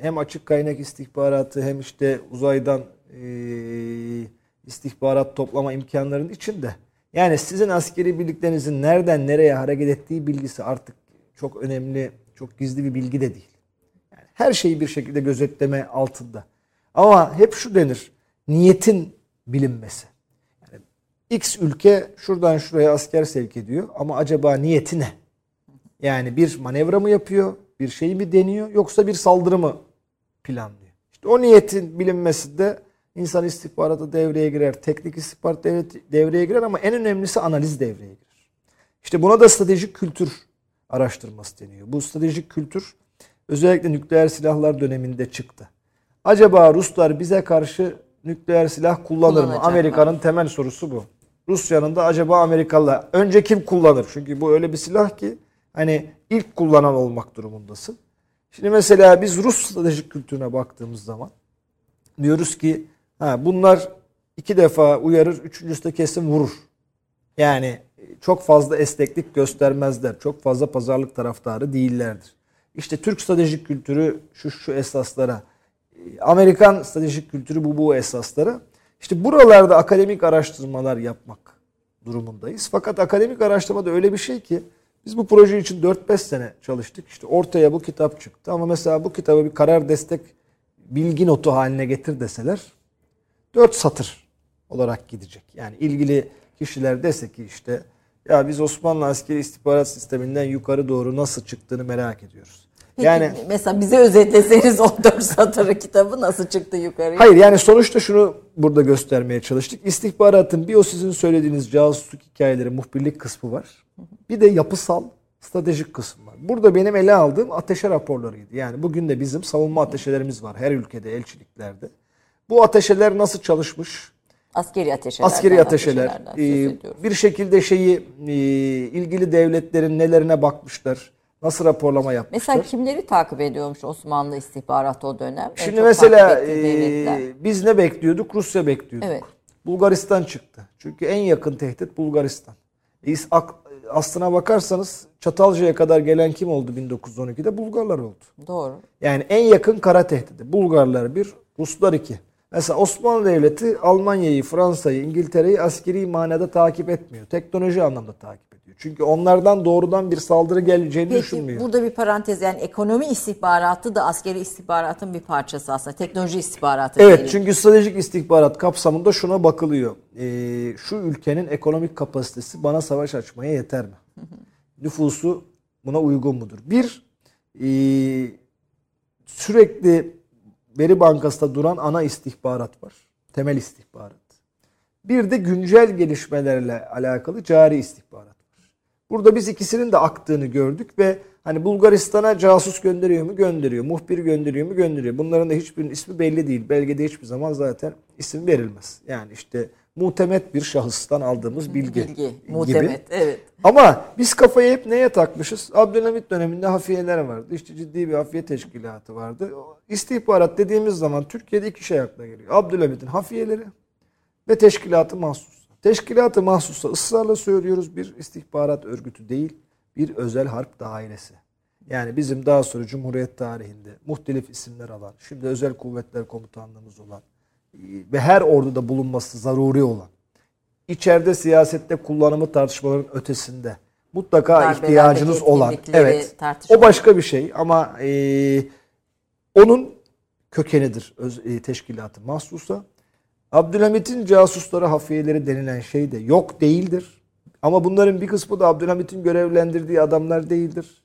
hem açık kaynak istihbaratı hem işte uzaydan e, istihbarat toplama imkanlarının içinde. Yani sizin askeri birliklerinizin nereden nereye hareket ettiği bilgisi artık çok önemli, çok gizli bir bilgi de değil. Yani her şeyi bir şekilde gözetleme altında. Ama hep şu denir, niyetin bilinmesi. Yani X ülke şuradan şuraya asker sevk ediyor ama acaba niyeti ne? Yani bir manevra mı yapıyor, bir şey mi deniyor yoksa bir saldırı mı planlıyor? İşte o niyetin bilinmesinde insan istihbaratı devreye girer, teknik istihbarat devreye girer ama en önemlisi analiz devreye girer. İşte buna da stratejik kültür araştırması deniyor. Bu stratejik kültür özellikle nükleer silahlar döneminde çıktı. Acaba Ruslar bize karşı nükleer silah kullanır mı? Amerika'nın temel sorusu bu. Rusya'nın da acaba Amerikalılar önce kim kullanır? Çünkü bu öyle bir silah ki hani ilk kullanan olmak durumundasın. Şimdi mesela biz Rus stratejik kültürüne baktığımız zaman diyoruz ki ha bunlar iki defa uyarır, üçüncüsü de kesin vurur. Yani çok fazla esneklik göstermezler. Çok fazla pazarlık taraftarı değillerdir. İşte Türk stratejik kültürü şu şu esaslara, Amerikan stratejik kültürü bu bu esaslara. İşte buralarda akademik araştırmalar yapmak durumundayız. Fakat akademik araştırma da öyle bir şey ki biz bu proje için 4-5 sene çalıştık. İşte ortaya bu kitap çıktı ama mesela bu kitabı bir karar destek bilgi notu haline getir deseler 4 satır olarak gidecek. Yani ilgili kişiler dese ki işte ya biz Osmanlı askeri istihbarat sisteminden yukarı doğru nasıl çıktığını merak ediyoruz. Peki, yani mesela bize özetleseniz o dört satırı kitabı nasıl çıktı yukarıya? Hayır yani sonuçta şunu burada göstermeye çalıştık. İstihbaratın bir o sizin söylediğiniz casusluk hikayeleri, muhbirlik kısmı var. Bir de yapısal, stratejik kısmı var. Burada benim ele aldığım ateşe raporlarıydı. Yani bugün de bizim savunma ateşelerimiz var her ülkede, elçiliklerde. Bu ateşeler nasıl çalışmış? Askeri. Askeri ateşeler. ateşelerden söz e, ediyoruz. bir şekilde şeyi e, ilgili devletlerin nelerine bakmışlar? Nasıl raporlama yapmışlar? Mesela kimleri takip ediyormuş Osmanlı istihbaratı o dönem? Şimdi mesela e, biz ne bekliyorduk? Rusya bekliyorduk. Evet. Bulgaristan çıktı. Çünkü en yakın tehdit Bulgaristan. Aslına bakarsanız Çatalca'ya kadar gelen kim oldu 1912'de? Bulgarlar oldu. Doğru. Yani en yakın kara tehdidi. Bulgarlar bir, Ruslar iki. Mesela Osmanlı Devleti Almanya'yı, Fransa'yı, İngiltere'yi askeri manada takip etmiyor. Teknoloji anlamda takip ediyor. Çünkü onlardan doğrudan bir saldırı geleceğini Peki düşünmüyor. burada bir parantez yani ekonomi istihbaratı da askeri istihbaratın bir parçası aslında. Teknoloji istihbaratı Evet diyelim. çünkü stratejik istihbarat kapsamında şuna bakılıyor. Ee, şu ülkenin ekonomik kapasitesi bana savaş açmaya yeter mi? Nüfusu buna uygun mudur? Bir, ee, sürekli veri bankasında duran ana istihbarat var. Temel istihbarat. Bir de güncel gelişmelerle alakalı cari istihbarat var. Burada biz ikisinin de aktığını gördük ve hani Bulgaristan'a casus gönderiyor mu? Gönderiyor. Muhbir gönderiyor mu? Gönderiyor. Bunların da hiçbirinin ismi belli değil. Belgede hiçbir zaman zaten isim verilmez. Yani işte muhtemet bir şahıstan aldığımız bilgi, Bilgi, gibi. muhtemet. Evet. Ama biz kafayı hep neye takmışız? Abdülhamit döneminde hafiyeler vardı. İşte ciddi bir hafiye teşkilatı vardı. İstihbarat dediğimiz zaman Türkiye'de iki şey akla geliyor. Abdülhamit'in hafiyeleri ve teşkilatı mahsus. Teşkilatı mahsussa ısrarla söylüyoruz bir istihbarat örgütü değil, bir özel harp dairesi. Yani bizim daha sonra Cumhuriyet tarihinde muhtelif isimler alan, şimdi Özel Kuvvetler Komutanlığımız olan ve her orduda bulunması zaruri olan, içeride siyasette kullanımı tartışmaların ötesinde mutlaka Darbelerdeki ihtiyacınız olan, evet, o başka bir şey ama e, onun kökenidir öz, e, teşkilatı mahsusa. Abdülhamit'in casusları, hafiyeleri denilen şey de yok değildir. Ama bunların bir kısmı da Abdülhamit'in görevlendirdiği adamlar değildir.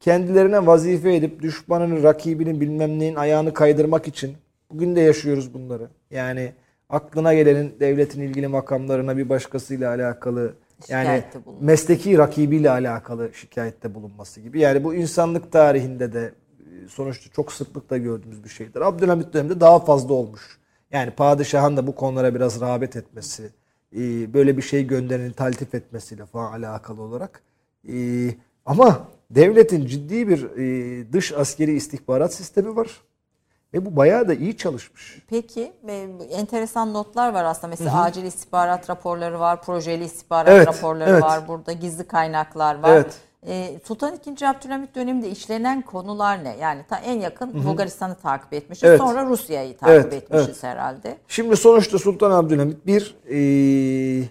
Kendilerine vazife edip düşmanının, rakibinin bilmem neyin ayağını kaydırmak için bugün de yaşıyoruz bunları. Yani aklına gelenin devletin ilgili makamlarına bir başkasıyla alakalı yani mesleki rakibiyle alakalı şikayette bulunması gibi. Yani bu insanlık tarihinde de e, sonuçta çok sıklıkla gördüğümüz bir şeydir. Abdülhamit döneminde daha fazla olmuş. Yani padişahın da bu konulara biraz rağbet etmesi, e, böyle bir şey göndereni taltif etmesiyle falan alakalı olarak. E, Ama devletin ciddi bir dış askeri istihbarat sistemi var. Ve bu bayağı da iyi çalışmış. Peki e, enteresan notlar var aslında. Mesela acil istihbarat raporları var, projeli istihbarat Evet, raporları evet. var. Burada gizli kaynaklar var. Evet. E, Sultan II. Abdülhamit döneminde işlenen konular ne? Yani ta en yakın Bulgaristan'ı takip etmişiz. Evet. Sonra Rusya'yı takip Evet, etmişiz evet. herhalde. Şimdi sonuçta Sultan Abdülhamit bir eee,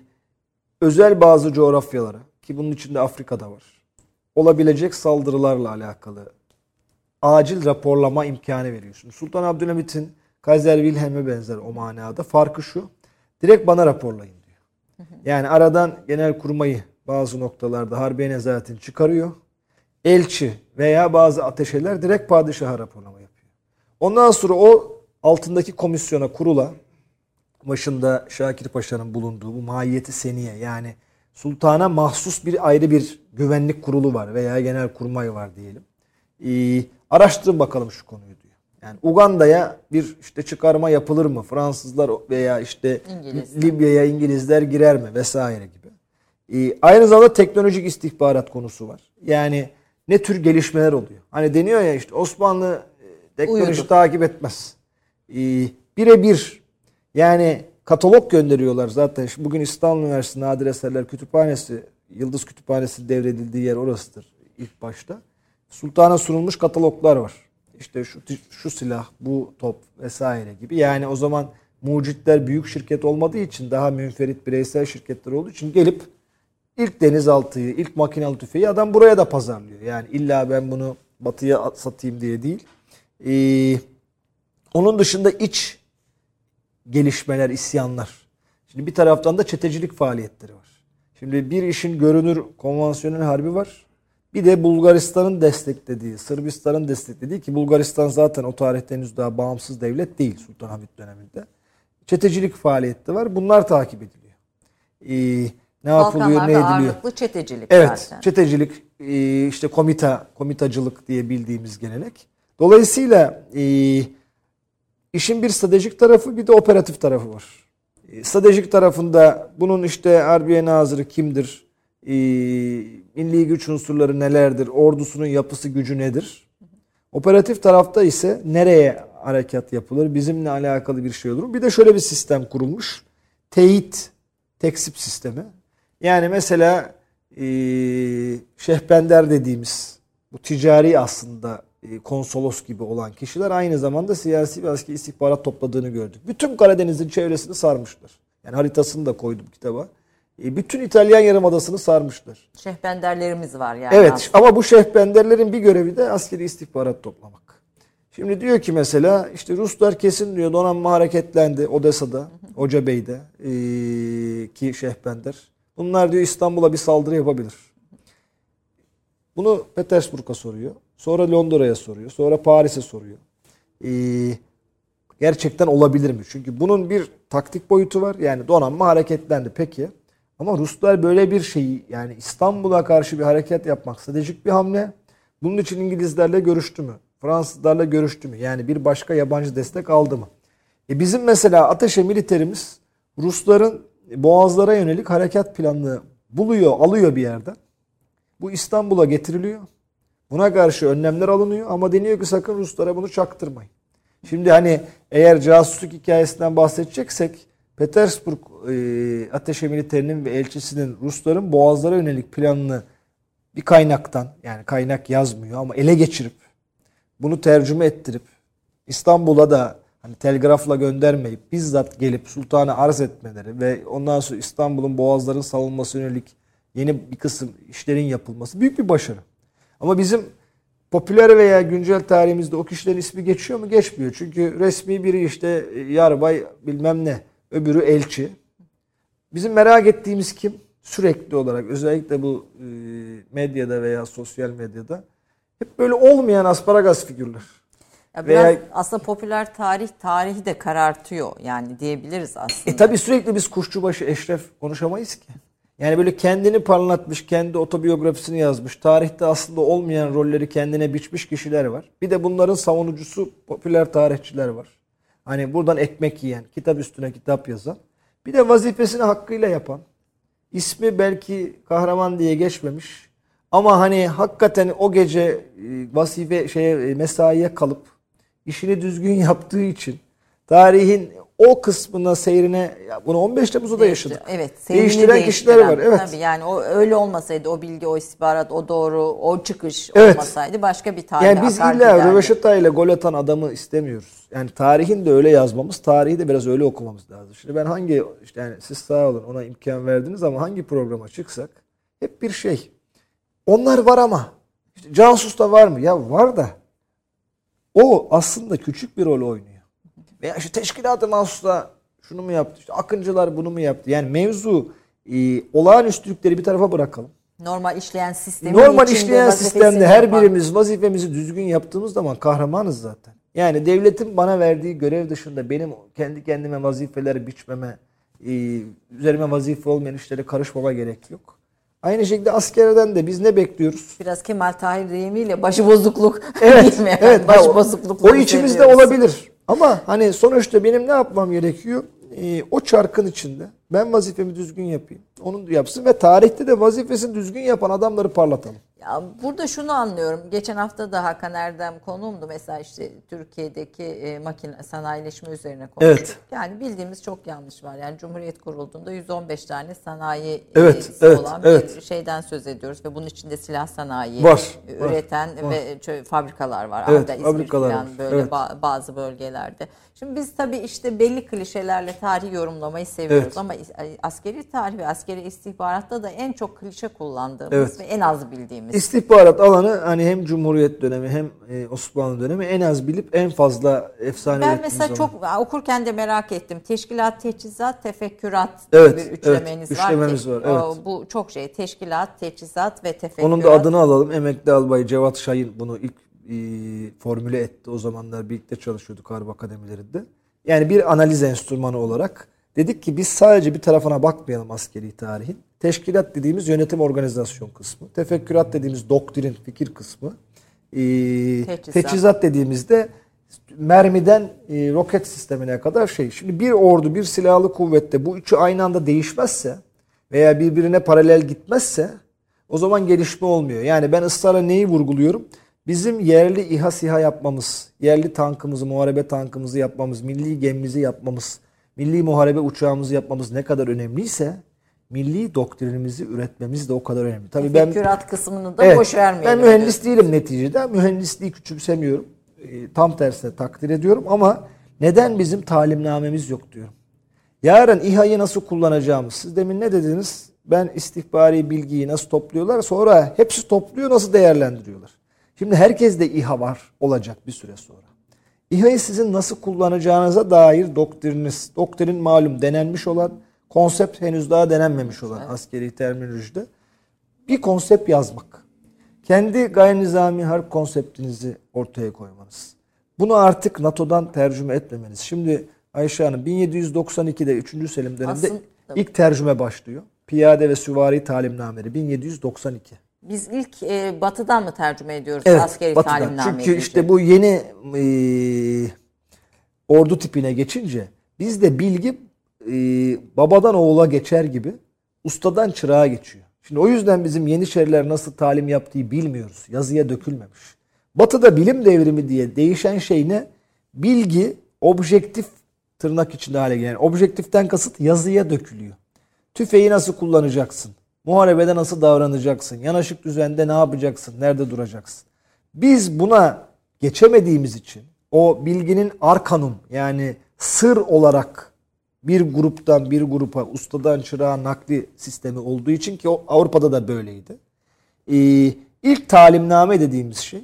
özel bazı coğrafyalara ki bunun içinde Afrika'da var. Olabilecek saldırılarla alakalı acil raporlama imkanı veriyorsun. Sultan Abdülhamit'in Kaiser Wilhelm'e benzer o manada farkı şu. Direkt bana raporlayın diyor. Yani aradan genel kurmayı bazı noktalarda harbiye nezaretini çıkarıyor. Elçi veya bazı ateşeler direkt padişaha raporlama yapıyor. Ondan sonra o altındaki komisyona kurula başında Şakir Paşa'nın bulunduğu bu mahiyeti seniye yani sultana mahsus bir ayrı bir güvenlik kurulu var veya genel kurmay var diyelim. Ee, araştırın bakalım şu konuyu diyor. Yani Uganda'ya bir işte çıkarma yapılır mı? Fransızlar veya işte İngilizler. Libya'ya İngilizler girer mi vesaire gibi. Ee, aynı zamanda teknolojik istihbarat konusu var. Yani ne tür gelişmeler oluyor? Hani deniyor ya işte Osmanlı e, teknoloji Uyudu. takip etmez. Ee, birebir yani katalog gönderiyorlar zaten. Şimdi Bugün İstanbul Üniversitesi Nadir Eserler Kütüphanesi, Yıldız Kütüphanesi devredildiği yer orasıdır ilk başta. Sultana sunulmuş kataloglar var. İşte şu şu silah, bu top vesaire gibi. Yani o zaman mucitler büyük şirket olmadığı için daha münferit bireysel şirketler olduğu için gelip ilk denizaltıyı, ilk makinalı tüfeği adam buraya da pazarlıyor. Yani illa ben bunu batıya satayım diye değil. Ee, onun dışında iç gelişmeler, isyanlar. Şimdi bir taraftan da çetecilik faaliyetleri var. Şimdi bir işin görünür konvansiyonel harbi var. Bir de Bulgaristan'ın desteklediği, Sırbistan'ın desteklediği ki Bulgaristan zaten o tarihte henüz daha bağımsız devlet değil Sultanahmet döneminde. Çetecilik faaliyeti var. Bunlar takip ediliyor. Ee, ne yapılıyor, ne ediliyor? ağırlıklı çetecilik Evet, zaten. çetecilik, e, işte komita, komitacılık diye bildiğimiz gelenek. Dolayısıyla e, işin bir stratejik tarafı bir de operatif tarafı var. E, Stratejik tarafında bunun işte Harbiye Nazırı kimdir, e, milli güç unsurları nelerdir, ordusunun yapısı gücü nedir? Operatif tarafta ise nereye harekat yapılır, bizimle alakalı bir şey olur mu? Bir de şöyle bir sistem kurulmuş. Teyit, teksip sistemi. Yani mesela e, şehbender dediğimiz bu ticari aslında e, konsolos gibi olan kişiler aynı zamanda siyasi ve askeri istihbarat topladığını gördük. Bütün Karadeniz'in çevresini sarmışlar. Yani haritasını da koydum kitaba. E, bütün İtalyan Yarımadası'nı sarmışlar. Şehbenderlerimiz var yani. Evet aslında. ama bu şehbenderlerin bir görevi de askeri istihbarat toplamak. Şimdi diyor ki mesela işte Ruslar kesin diyor donanma hareketlendi Odessa'da, Hoca Bey'de ee, ki şehbender. Bunlar diyor İstanbul'a bir saldırı yapabilir. Bunu Petersburg'a soruyor. Sonra Londra'ya soruyor. Sonra Paris'e soruyor. Ee, gerçekten olabilir mi? Çünkü bunun bir taktik boyutu var. Yani donanma hareketlendi peki. Ama Ruslar böyle bir şeyi yani İstanbul'a karşı bir hareket yapmak stratejik bir hamle. Bunun için İngilizlerle görüştü mü? Fransızlarla görüştü mü? Yani bir başka yabancı destek aldı mı? E bizim mesela ateşe militerimiz Rusların boğazlara yönelik harekat planını buluyor, alıyor bir yerden. Bu İstanbul'a getiriliyor. Buna karşı önlemler alınıyor ama deniyor ki sakın Ruslara bunu çaktırmayın. Şimdi hani eğer casusluk hikayesinden bahsedeceksek Petersburg e, ateş militerinin ve elçisinin Rusların boğazlara yönelik planını bir kaynaktan yani kaynak yazmıyor ama ele geçirip bunu tercüme ettirip İstanbul'a da hani telgrafla göndermeyip bizzat gelip sultana arz etmeleri ve ondan sonra İstanbul'un boğazların savunması yönelik yeni bir kısım işlerin yapılması büyük bir başarı. Ama bizim popüler veya güncel tarihimizde o kişilerin ismi geçiyor mu? Geçmiyor. Çünkü resmi biri işte e, yarbay bilmem ne, öbürü elçi. Bizim merak ettiğimiz kim? Sürekli olarak özellikle bu e, medyada veya sosyal medyada hep böyle olmayan asparagas figürler. Ya biraz Veya- aslında popüler tarih tarihi de karartıyor yani diyebiliriz aslında. E tabi sürekli biz kuşçubaşı Eşref konuşamayız ki. Yani böyle kendini parlatmış, kendi otobiyografisini yazmış, tarihte aslında olmayan rolleri kendine biçmiş kişiler var. Bir de bunların savunucusu popüler tarihçiler var. Hani buradan ekmek yiyen, kitap üstüne kitap yazan. Bir de vazifesini hakkıyla yapan. İsmi belki kahraman diye geçmemiş. Ama hani hakikaten o gece e, vazife şeye e, mesaiye kalıp işini düzgün yaptığı için tarihin o kısmına seyrine ya bunu 15 Temmuz'da da yaşadık. Evet. Değiştiren kişiler var. Evet. Tabii yani o öyle olmasaydı o bilgi, o istihbarat, o doğru, o çıkış Evet. olmasaydı başka bir tarih Yani biz illa röveşata ile gol atan adamı istemiyoruz. Yani tarihin de öyle yazmamız, tarihi de biraz öyle okumamız lazım. Şimdi ben hangi işte yani siz sağ olun ona imkan verdiniz ama hangi programa çıksak hep bir şey. Onlar var ama işte casus da var mı? Ya var da o aslında küçük bir rol oynuyor. Veya işte teşkilat-ı mahsusla şunu mu yaptı? İşte Akıncılar bunu mu yaptı? Yani mevzu e, olağanüstülükleri bir tarafa bırakalım. Normal işleyen sistemin Normal işleyen sistemde her yapan- birimiz vazifemizi düzgün yaptığımız zaman kahramanız zaten. Yani devletin bana verdiği görev dışında benim kendi kendime vazifeleri biçmeme, e, üzerime vazife olmayan işlere karışmama gerek yok. Aynı şekilde askerden de biz ne bekliyoruz? Biraz Kemal Tahir deyimiyle başıbozukluk Evet, değil mi? evet. Başıbozukluk. O içimizde olabilir. Ama hani sonuçta benim ne yapmam gerekiyor? Ee, o çarkın içinde ben vazifemi düzgün yapayım. Onun yapsın ve tarihte de vazifesini düzgün yapan adamları parlatalım. Ya burada şunu anlıyorum. Geçen hafta da Hakan Erdem konuğumdu. Mesela işte Türkiye'deki e, makine sanayileşme üzerine konuştuk. Evet. Yani bildiğimiz çok yanlış var. Yani Cumhuriyet kurulduğunda 115 tane sanayi Evet, e, evet, olan evet. bir şeyden söz ediyoruz ve bunun içinde silah sanayi Var, var, üreten var. ve çö- fabrikalar var. Evet, Arda, İzmir fabrikalar falan var, böyle evet. ba- bazı bölgelerde. Şimdi biz tabii işte belli klişelerle tarih yorumlamayı seviyoruz Evet. ama askeri tarih ve askeri istihbaratta da en çok klişe kullandığımız Evet. ve en az bildiğimiz İstihbarat alanı hani hem Cumhuriyet dönemi hem e, Osmanlı dönemi en az bilip en fazla efsane Ben mesela zaman. çok okurken de merak ettim. Teşkilat, teçhizat, tefekkürat Evet, bir evet. üçlemeniz var. Üçlememiz var, evet. Bu çok şey. Teşkilat, teçhizat ve tefekkürat. Onun da adını alalım. Emekli albay Cevat Şahin bunu ilk e, formüle etti. O zamanlar birlikte çalışıyorduk harp akademilerinde. Yani bir analiz enstrümanı olarak dedik ki biz sadece bir tarafına bakmayalım askeri tarihin. Teşkilat dediğimiz yönetim organizasyon kısmı. Tefekkürat dediğimiz doktrin, fikir kısmı. E, Teçhizat. teçhizat dediğimizde mermiden e, roket sistemine kadar şey. Şimdi bir ordu, bir silahlı kuvvette bu üçü aynı anda değişmezse veya birbirine paralel gitmezse o zaman gelişme olmuyor. Yani ben ısrarla neyi vurguluyorum? Bizim yerli İHA SİHA yapmamız, yerli tankımızı, muharebe tankımızı yapmamız, milli gemimizi yapmamız, milli muharebe uçağımızı yapmamız ne kadar önemliyse milli doktrinimizi üretmemiz de o kadar önemli. Tabii ben Tefekkürat kısmını da boş vermeyelim. ben mühendis değilim neticede. Mühendisliği küçümsemiyorum. E, tam tersine takdir ediyorum ama neden bizim talimnamemiz yok diyorum. Yarın İHA'yı nasıl kullanacağımız. Siz demin ne dediniz? Ben istihbari bilgiyi nasıl topluyorlar sonra hepsi topluyor nasıl değerlendiriyorlar. Şimdi herkes de İHA var olacak bir süre sonra. İHA'yı sizin nasıl kullanacağınıza dair doktrininiz, doktrin malum denenmiş olan, konsept henüz daha denenmemiş olan askeri terminolojide bir konsept yazmak. Kendi gayri nizami harp konseptinizi ortaya koymanız. Bunu artık NATO'dan tercüme etmemeniz. Şimdi Ayşe Hanım 1792'de 3. Selim döneminde Aslında- ilk tercüme başlıyor. Piyade ve süvari talimnameleri 1792. Biz ilk e, batıdan mı tercüme ediyoruz Evet, askeri batıdan. talimname Çünkü deyince? işte bu yeni e, ordu tipine geçince bizde bilgi e, babadan oğula geçer gibi ustadan çırağa geçiyor. Şimdi o yüzden bizim Yeniçeriler nasıl talim yaptığı bilmiyoruz. Yazıya dökülmemiş. Batı'da bilim devrimi diye değişen şey ne? Bilgi objektif tırnak içinde hale gelen. Objektiften kasıt yazıya dökülüyor. Tüfeği nasıl kullanacaksın? Muharebede nasıl davranacaksın? Yanaşık düzende ne yapacaksın? Nerede duracaksın? Biz buna geçemediğimiz için o bilginin arkanum yani sır olarak bir gruptan bir grupa ustadan çırağa nakli sistemi olduğu için ki o Avrupa'da da böyleydi. Ee, ilk talimname dediğimiz şey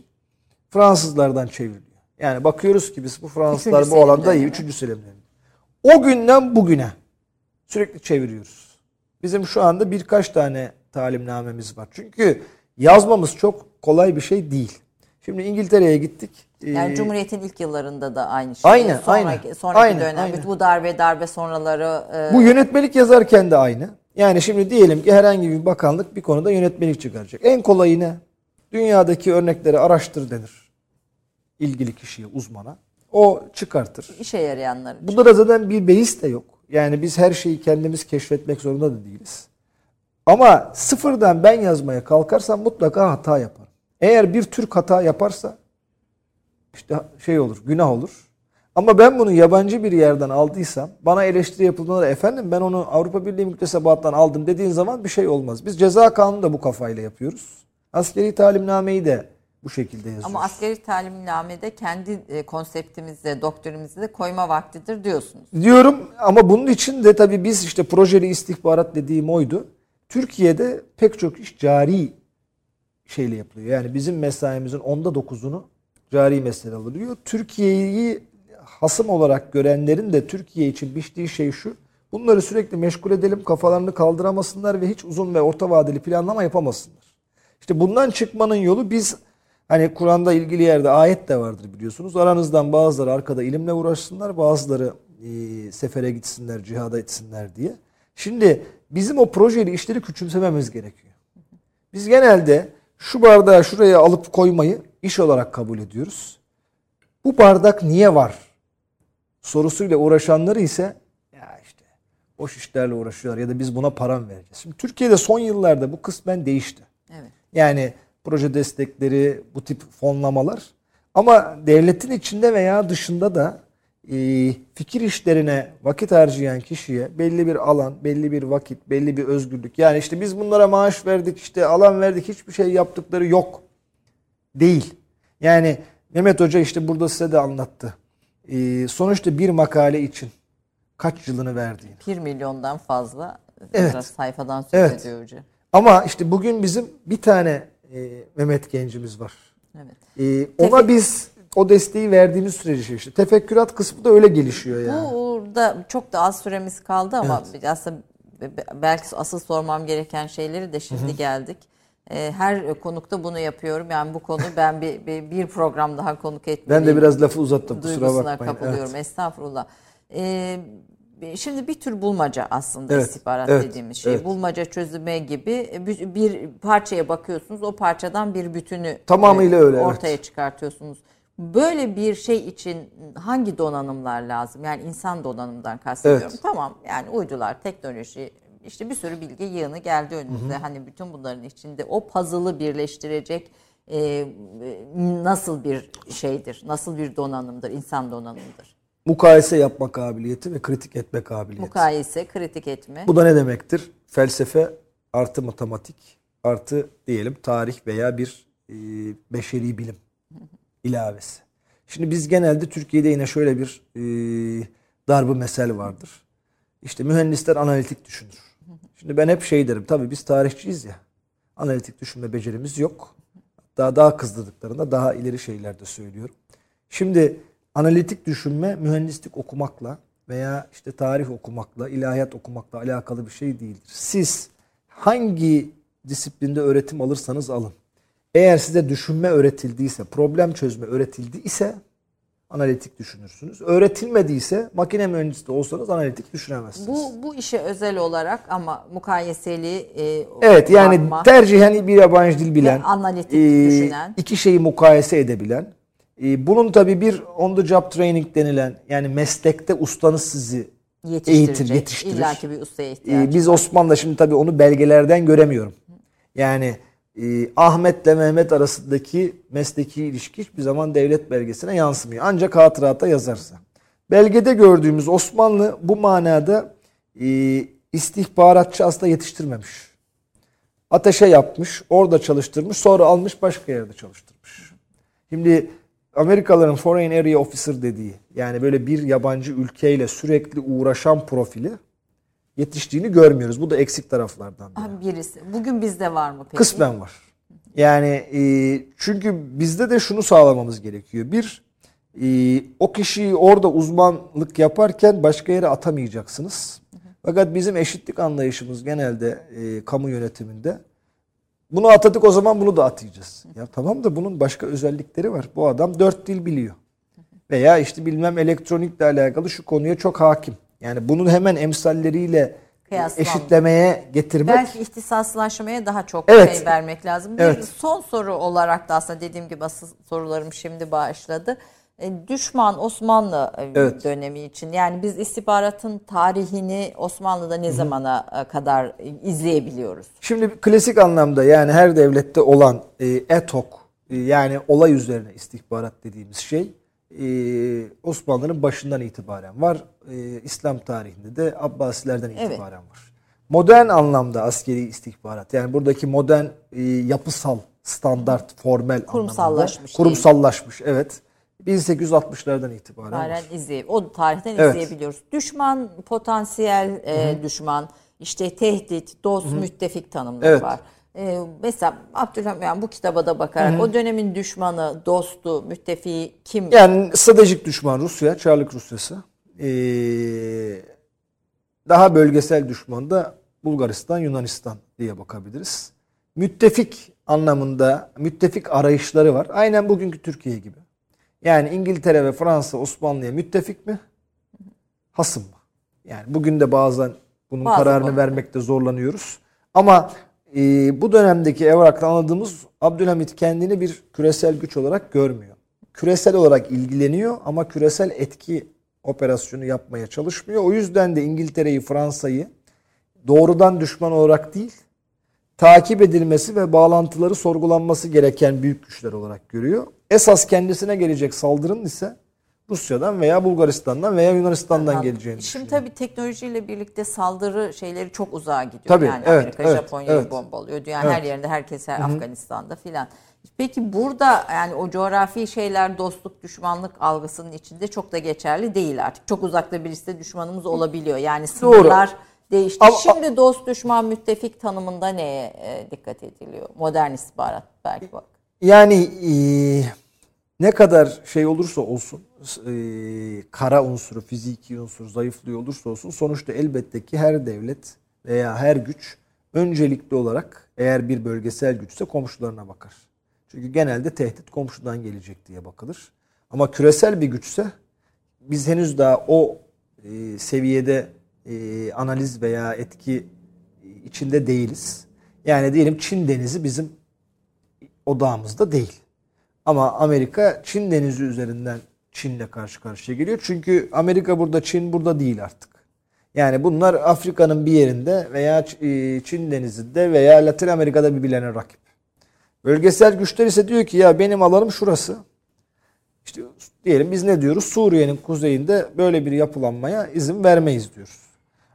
Fransızlardan çevriliyor. Yani bakıyoruz ki biz bu Fransızlar Üçüncü bu alanda iyi. Üçüncü Selim dönemi. O günden bugüne sürekli çeviriyoruz. Bizim şu anda birkaç tane talimnamemiz var. Çünkü yazmamız çok kolay bir şey değil. Şimdi İngiltere'ye gittik. Yani Ee, Cumhuriyet'in ilk yıllarında da aynı şey. Aynen, sonraki, aynen. Sonraki Aynen, dönem aynen. bu darbe darbe sonraları e, Bu yönetmelik yazarken de aynı. Yani şimdi diyelim ki herhangi bir bakanlık bir konuda yönetmelik çıkaracak. En kolayı ne? Dünyadaki örnekleri araştır denir. İlgili kişiye, uzmana. O çıkartır. işe yarayanlar için. Bunda da zaten bir beis de yok. Yani biz her şeyi kendimiz keşfetmek zorunda da değiliz. Ama sıfırdan ben yazmaya kalkarsam mutlaka hata yaparım. Eğer bir Türk hata yaparsa işte şey olur, günah olur. Ama ben bunu yabancı bir yerden aldıysam bana eleştiri yapıldığında efendim ben onu Avrupa Birliği müktesebattan aldım dediğin zaman bir şey olmaz. Biz ceza kanunu da bu kafayla yapıyoruz. Askeri talimnameyi de bu şekilde yazıyoruz. Ama askeri talimnamede kendi e, konseptimizde, doktrinimizi de koyma vaktidir diyorsunuz. Diyorum ama bunun için de tabii biz işte projeli istihbarat dediğim oydu. Türkiye'de pek çok iş cari şeyle yapılıyor. Yani bizim mesaimizin onda dokuzunu cari mesele alıyor. Türkiye'yi hasım olarak görenlerin de Türkiye için biçtiği şey şu. Bunları sürekli meşgul edelim, kafalarını kaldıramasınlar ve hiç uzun ve orta vadeli planlama yapamasınlar. İşte bundan çıkmanın yolu biz Hani Kur'an'da ilgili yerde ayet de vardır biliyorsunuz. Aranızdan bazıları arkada ilimle uğraşsınlar, bazıları e, sefere gitsinler, cihada etsinler diye. Şimdi bizim o projeli işleri küçümsememiz gerekiyor. Biz genelde şu bardağı şuraya alıp koymayı iş olarak kabul ediyoruz. Bu bardak niye var? Sorusuyla uğraşanları ise ya işte boş işlerle uğraşıyorlar ya da biz buna para mı vereceğiz? Şimdi Türkiye'de son yıllarda bu kısmen değişti. Evet. Yani proje destekleri, bu tip fonlamalar. Ama devletin içinde veya dışında da e, fikir işlerine vakit harcayan kişiye belli bir alan, belli bir vakit, belli bir özgürlük. Yani işte biz bunlara maaş verdik, işte alan verdik, hiçbir şey yaptıkları yok. Değil. Yani Mehmet Hoca işte burada size de anlattı. E, sonuçta bir makale için kaç yılını verdiğini. 1 milyondan fazla Evet. sayfadan söz Evet. ediyor hoca. Ama işte bugün bizim bir tane e, Mehmet gencimiz var. Evet. Ee, ona biz o desteği verdiğimiz sürece işte tefekkürat kısmı da öyle gelişiyor yani. Burada çok da az süremiz kaldı ama aslında be- be- belki asıl sormam gereken şeyleri de şimdi geldik. Ee, Her konukta bunu yapıyorum. Yani bu konu ben bir, bir, bir program daha konuk etmeliyim. Ben de biraz lafı uzattım kusura duygusuna bakmayın. kapılıyorum. Evet. Estağfurullah. Ee, şimdi bir tür bulmaca aslında Evet, istihbarat evet, dediğimiz şey. evet. Bulmaca çözümü gibi bir, bir parçaya bakıyorsunuz. O parçadan bir bütünü Tamamıyla e, öyle, evet. ortaya çıkartıyorsunuz. Böyle bir şey için hangi donanımlar lazım? Yani insan donanımından kastediyorum. Evet. Tamam yani uydular, teknoloji, işte bir sürü bilgi yığını geldi önümüze. Hani bütün bunların içinde o puzzle'ı birleştirecek e, e, nasıl bir şeydir? Nasıl bir donanımdır? İnsan donanımıdır. Mukayese yapma kabiliyeti ve kritik etme kabiliyeti. Mukayese, kritik etme. Bu da ne demektir? Felsefe artı matematik artı diyelim tarih veya bir e, beşeri bilim ilavesi. Şimdi biz genelde Türkiye'de yine şöyle bir e, darbı mesel vardır. İşte mühendisler analitik düşünür. Şimdi ben hep şey derim. Tabii biz tarihçiyiz ya. Analitik düşünme becerimiz yok. Daha daha kızdırdıklarında daha ileri şeyler de söylüyorum. Şimdi analitik düşünme mühendislik okumakla veya işte tarih okumakla, ilahiyat okumakla alakalı bir şey değildir. Siz hangi disiplinde öğretim alırsanız alın. Eğer size düşünme öğretildiyse, problem çözme öğretildiyse analitik düşünürsünüz. Öğretilmediyse makine mühendisi de olsanız analitik düşünemezsiniz. Bu bu işe özel olarak ama mukayeseli e, Evet yani tercihen bir yabancı dil bilen, analitik e, düşünen. iki şeyi mukayese edebilen. E, bunun tabii bir on the job training denilen yani meslekte ustanız sizi eğitir, yetiştirir. İlla ki bir ustaya Ee, ihtiyacı biz. Osmanlı'da şimdi tabii onu belgelerden göremiyorum. Yani e, Ahmet'le Mehmet arasındaki mesleki ilişki hiçbir zaman devlet belgesine yansımıyor. Ancak hatırata yazarsa. Belgede gördüğümüz Osmanlı bu manada e, istihbaratçı aslında yetiştirmemiş. Ateşe yapmış, orada çalıştırmış, sonra almış başka yerde çalıştırmış. Şimdi Amerikalıların Foreign Area Officer dediği yani böyle bir yabancı ülkeyle sürekli uğraşan profili yetiştiğini görmüyoruz. Bu da eksik taraflardan biri. Birisi. Bugün bizde var mı peki? Kısmen var. Yani e, çünkü bizde de şunu sağlamamız gerekiyor. Bir, e, o kişiyi orada uzmanlık yaparken başka yere atamayacaksınız. Fakat bizim eşitlik anlayışımız genelde e, kamu yönetiminde bunu atadık o zaman bunu da atayacağız. Ya tamam da bunun başka özellikleri var. Bu adam dört dil biliyor. Veya işte bilmem elektronikle alakalı şu konuya çok hakim. Yani bunun hemen emsalleriyle Kıyaslam- eşitlemeye getirmek Belki ihtisaslaşmaya daha çok Evet. şey vermek lazım. Bir Evet. son soru olarak da aslında dediğim gibi asıl sorularım şimdi başladı. E, Düşman Osmanlı e, Evet. dönemi için yani biz istihbaratın tarihini Osmanlı'da ne zamana e, kadar izleyebiliyoruz? Şimdi klasik anlamda yani her devlette olan e, ad hoc e, yani olay üzerine istihbarat dediğimiz şey e, Osmanlı'nın başından itibaren var. E, İslam tarihinde de Abbasilerden itibaren var. Modern anlamda askeri istihbarat yani buradaki modern e, yapısal standart formel Kurumsallaşmış anlamda kurumsallaşmış evet 1860'lardan itibaren. Tarihen izley o tarihten Evet. izleyebiliyoruz. Düşman potansiyel e, düşman işte tehdit, dost, müttefik tanımları Evet. var. E, mesela Abdülhamit yani bu kitaba da bakarak o dönemin düşmanı, dostu, müttefiği kim? Yani stratejik düşman Rusya, Çarlık Rusyası. Ee, daha bölgesel düşman da Bulgaristan, Yunanistan diye bakabiliriz. müttefik anlamında müttefik arayışları var. Aynen bugünkü Türkiye gibi. Yani İngiltere ve Fransa Osmanlı'ya müttefik mi? Hasım mı? Yani bugün de bazen bunun Bazı kararını konuda. vermekte zorlanıyoruz. Ama e, bu dönemdeki evrakta anladığımız Abdülhamit kendini bir küresel güç olarak görmüyor. Küresel olarak ilgileniyor ama küresel etki operasyonu yapmaya çalışmıyor. O yüzden de İngiltere'yi, Fransa'yı doğrudan düşman olarak değil, takip edilmesi ve bağlantıları sorgulanması gereken büyük güçler olarak görüyor. Esas kendisine gelecek saldırının ise Rusya'dan veya Bulgaristan'dan veya Yunanistan'dan Anladım. geleceğini Şimdi tabii teknolojiyle birlikte saldırı şeyleri çok uzağa gidiyor. Tabii, yani evet, Amerika evet, Japonya'yı evet. bombalıyor. Dünyanın her Evet. yerinde herkes her Afganistan'da filan. Peki burada yani o coğrafi şeyler dostluk, düşmanlık algısının içinde çok da geçerli değil artık. Çok uzakta birisi de düşmanımız olabiliyor. Yani sınırlar değişti. Ama- Şimdi dost, düşman, müttefik tanımında neye e, dikkat ediliyor? Modern istihbarat belki bak. Yani e, ne kadar şey olursa olsun e, kara unsuru, fiziki unsur zayıflıyor olursa olsun sonuçta elbette ki her devlet veya her güç öncelikli olarak eğer bir bölgesel güçse komşularına bakar. Çünkü genelde tehdit komşudan gelecek diye bakılır. Ama küresel bir güçse biz henüz daha o e, seviyede e, analiz veya etki içinde değiliz. Yani diyelim Çin denizi bizim odağımızda değil. Ama Amerika Çin denizi üzerinden Çin'le karşı karşıya geliyor. Çünkü Amerika burada, Çin burada değil artık. Yani bunlar Afrika'nın bir yerinde veya e, Çin denizinde veya Latin Amerika'da birbirlerine rakip. Bölgesel güçler ise diyor ki ya benim alanım şurası. İşte diyelim biz ne diyoruz? Suriye'nin kuzeyinde böyle bir yapılanmaya izin vermeyiz diyoruz.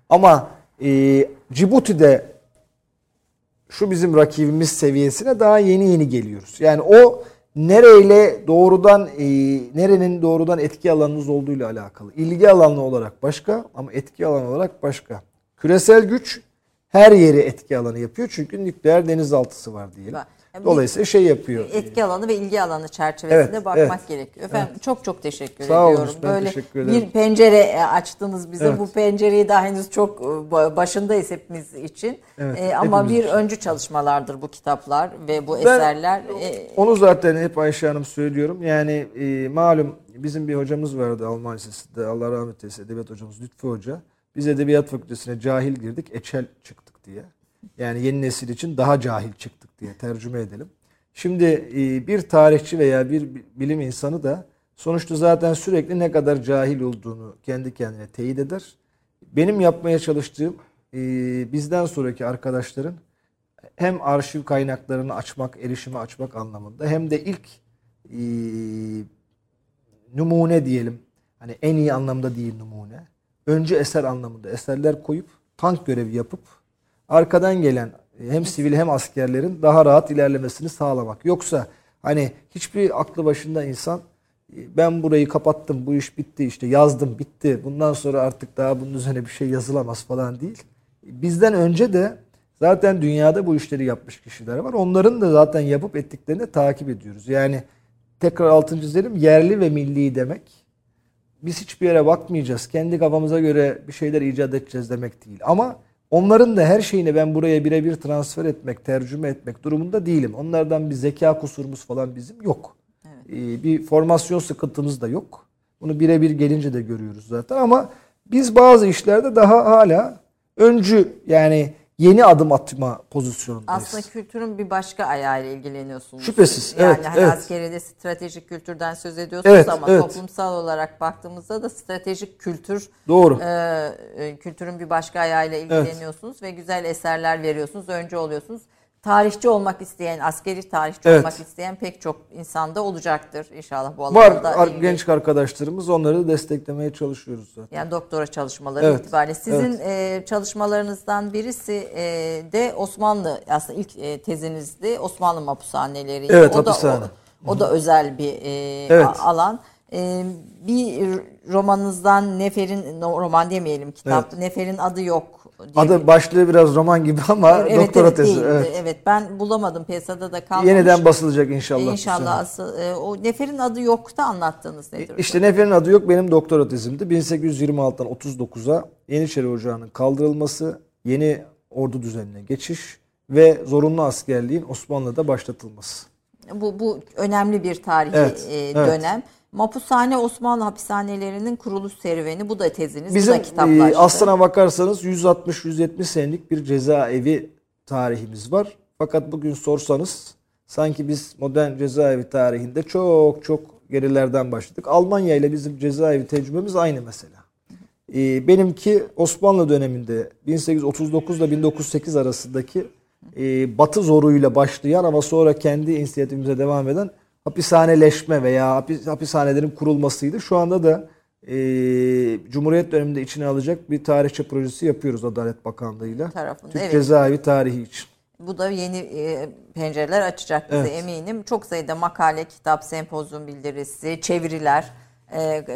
Ama e, Cibuti'de şu bizim rakibimiz seviyesine daha yeni yeni geliyoruz. Yani o nereyle doğrudan e, nerenin doğrudan etki alanınız olduğuyla alakalı. İlgi alanı olarak başka ama etki alanı olarak başka. Küresel güç her yeri etki alanı yapıyor çünkü nükleer denizaltısı var diyelim. Var. Dolayısıyla şey yapıyor. etki alanı ve ilgi alanı çerçevesinde Evet, bakmak evet. gerekiyor. Efendim çok çok teşekkür Sağ ediyorum. ben Böyle teşekkür ederim. bir pencere e, açtınız bize. Evet. Bu pencereyi daha henüz çok e, ba- başındayız hepimiz için. Evet, E, ama hepimiz bir için. öncü çalışmalardır bu kitaplar ve bu Ben eserler. E, Onu zaten hep Ayşe Hanım söylüyorum. Yani e, malum bizim bir hocamız vardı Alman Lisesi'nde. Allah rahmet eylesin edebiyat hocamız Lütfü Hoca. Biz edebiyat fakültesine cahil girdik, eçel çıktık diye. Yani yeni nesil için daha cahil çıktık diye tercüme edelim. Şimdi e, bir tarihçi veya bir bilim insanı da sonuçta zaten sürekli ne kadar cahil olduğunu kendi kendine teyit eder. Benim yapmaya çalıştığım e, bizden sonraki arkadaşların hem arşiv kaynaklarını açmak, erişime açmak anlamında hem de ilk e, numune diyelim. Hani en iyi anlamda değil numune. Önce eser anlamında eserler koyup tank görevi yapıp arkadan gelen hem sivil hem askerlerin daha rahat ilerlemesini sağlamak. Yoksa hani hiçbir aklı başında insan e, ben burayı kapattım, bu iş bitti, işte yazdım, bitti. Bundan sonra artık daha bunun üzerine bir şey yazılamaz falan değil. Bizden önce de zaten dünyada bu işleri yapmış kişiler var. Onların da zaten yapıp ettiklerini takip ediyoruz. Yani tekrar altını çizelim yerli ve milli demek biz hiçbir yere bakmayacağız. Kendi kafamıza göre bir şeyler icat edeceğiz demek değil. Ama onların da her şeyini ben buraya birebir transfer etmek, tercüme etmek durumunda değilim. Onlardan bir zeka kusurumuz falan bizim yok. Ee, bir formasyon sıkıntımız da yok. Bunu birebir gelince de görüyoruz zaten ama biz bazı işlerde daha hala öncü yani yeni adım atma pozisyonundayız. aslında kültürün bir başka ayağıyla ilgileniyorsunuz. Şüphesiz, Yani evet, hani evet. askeride stratejik kültürden söz ediyorsunuz Evet, ama evet. toplumsal olarak baktığımızda da stratejik kültür Doğru. e, e, kültürün bir başka ayağıyla ilgileniyorsunuz ve güzel eserler veriyorsunuz, önce oluyorsunuz. Tarihçi olmak isteyen, askeri tarihçi Evet. olmak isteyen pek çok insanda olacaktır inşallah bu Var alanda. ar- ilgi- genç arkadaşlarımız onları da desteklemeye çalışıyoruz zaten. Yani doktora çalışmaları Evet, itibariyle. Sizin e, çalışmalarınızdan birisi e, de Osmanlı aslında ilk e, tezinizdi Osmanlı mapushaneleri. Evet, o da, hapishane. O, o da özel bir e, Evet. alan. E, bir romanınızdan Nefer'in no, roman demeyelim kitap. Nefer'in adı yok. diye Adı başlığı biraz roman gibi ama evet, doktora evet, tezi. Evet. evet ben bulamadım piyasada da kalmamış. Yeniden basılacak inşallah. İnşallah asıl, e, o Nefer'in adı yok da anlattığınız nedir? İşte Nefer'in adı yok benim doktora tezimdi. 1826'dan 39'a Yeniçeri Ocağı'nın kaldırılması, yeni ordu düzenine geçiş ve zorunlu askerliğin Osmanlı'da başlatılması. Bu, bu önemli bir tarihi Evet, e, evet. dönem. Mapushane Osmanlı hapishanelerinin kuruluş serüveni. Bu da teziniz. bu Bizim da kitaplaştı. e, aslına bakarsanız 160-170 senelik bir cezaevi tarihimiz var. Fakat bugün sorsanız sanki biz modern cezaevi tarihinde çok çok gerilerden başladık. Almanya ile bizim cezaevi tecrübemiz aynı mesela. E, benimki Osmanlı döneminde 1839 ile 1908 arasındaki e, Batı zoruyla başlayan ama sonra kendi inisiyatifimize devam eden hapishaneleşme veya hapis, hapishanelerin kurulmasıydı. Şu anda da e, Cumhuriyet döneminde içine alacak bir tarihçe projesi yapıyoruz Adalet Bakanlığı'yla. Tarafında, Türk evet. cezaevi tarihi için. Bu da yeni e, pencereler açacak bize Evet. eminim. Çok sayıda makale, kitap, sempozyum bildirisi, çeviriler. E,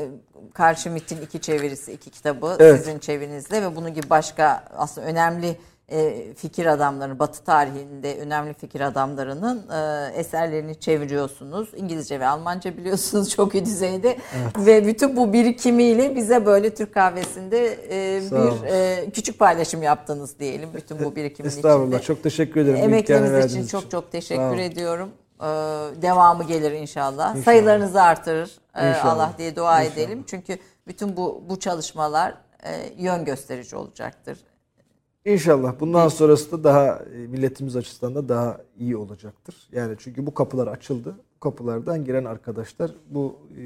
Karl Schmitt'in iki çevirisi, iki kitabı Evet. sizin çevirinizle ve bunun gibi başka aslında önemli e, fikir adamlarının, Batı tarihinde önemli fikir adamlarının e, eserlerini çeviriyorsunuz. İngilizce ve Almanca biliyorsunuz çok iyi düzeyde ve bütün bu birikimiyle bize böyle Türk kahvesinde e, Sağ bir e, küçük paylaşım yaptınız diyelim bütün bu birikimin Estağfurullah. içinde. Çok teşekkür ederim. Emekleriniz için verdiğiniz çok çok teşekkür ediyorum. Ee, devamı gelir inşallah. Sayılarınızı artırır İnşallah. Allah diye dua İnşallah. edelim. Çünkü bütün bu bu çalışmalar e, yön gösterici olacaktır. İnşallah bundan sonrası da daha e, milletimiz açısından da daha iyi olacaktır. Yani çünkü bu kapılar açıldı. Bu kapılardan giren arkadaşlar bu e,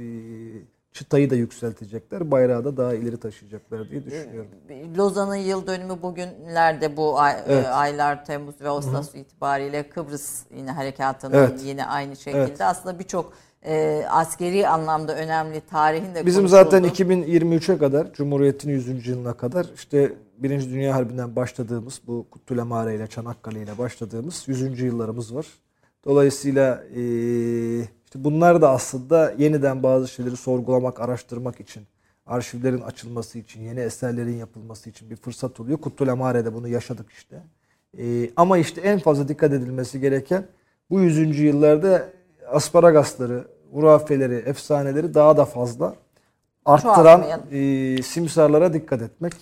çıtayı da yükseltecekler. Bayrağı da daha ileri taşıyacaklar diye düşünüyorum. Lozan'ın yıl dönümü bugünlerde bu ay- Evet. e, aylar Temmuz ve Ağustos itibariyle Kıbrıs yine harekatının Evet. yine aynı şekilde Evet. aslında birçok e, askeri anlamda önemli tarihin de Bizim konuşuldu. zaten 2023'e kadar Cumhuriyet'in 100. yılına kadar işte Birinci Dünya Harbi'nden başladığımız bu Kutlulemare ile Çanakkale ile başladığımız 100. yıllarımız var. Dolayısıyla eee, işte bunlar da aslında yeniden bazı şeyleri sorgulamak, araştırmak için, arşivlerin açılması için, yeni eserlerin yapılması için bir fırsat oluyor. Kutlulemare'de bunu yaşadık işte. Eee, ama işte en fazla dikkat edilmesi gereken bu 100. yıllarda asparagasları, hurafeleri, efsaneleri daha da fazla arttıran e, simsarlara dikkat etmek.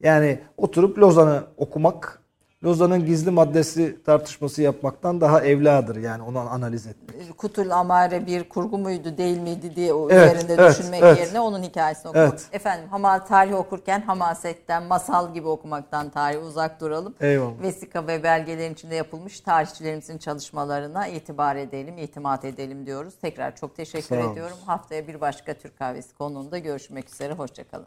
Yani oturup Lozan'ı okumak, Lozan'ın gizli maddesi tartışması yapmaktan daha evladır yani onu analiz etmek. Kutul Amare bir kurgu muydu değil miydi diye o Evet, üzerinde evet, düşünmek evet. yerine onun hikayesini okumak. Evet. Efendim hama tarih okurken hamasetten, masal gibi okumaktan tarihi uzak duralım. Eyvallah. Vesika ve belgelerin içinde yapılmış tarihçilerimizin çalışmalarına itibar edelim, itimat edelim diyoruz. Tekrar çok teşekkür ediyorum. Haftaya bir başka Türk kahvesi konuğunda görüşmek üzere. Hoşçakalın.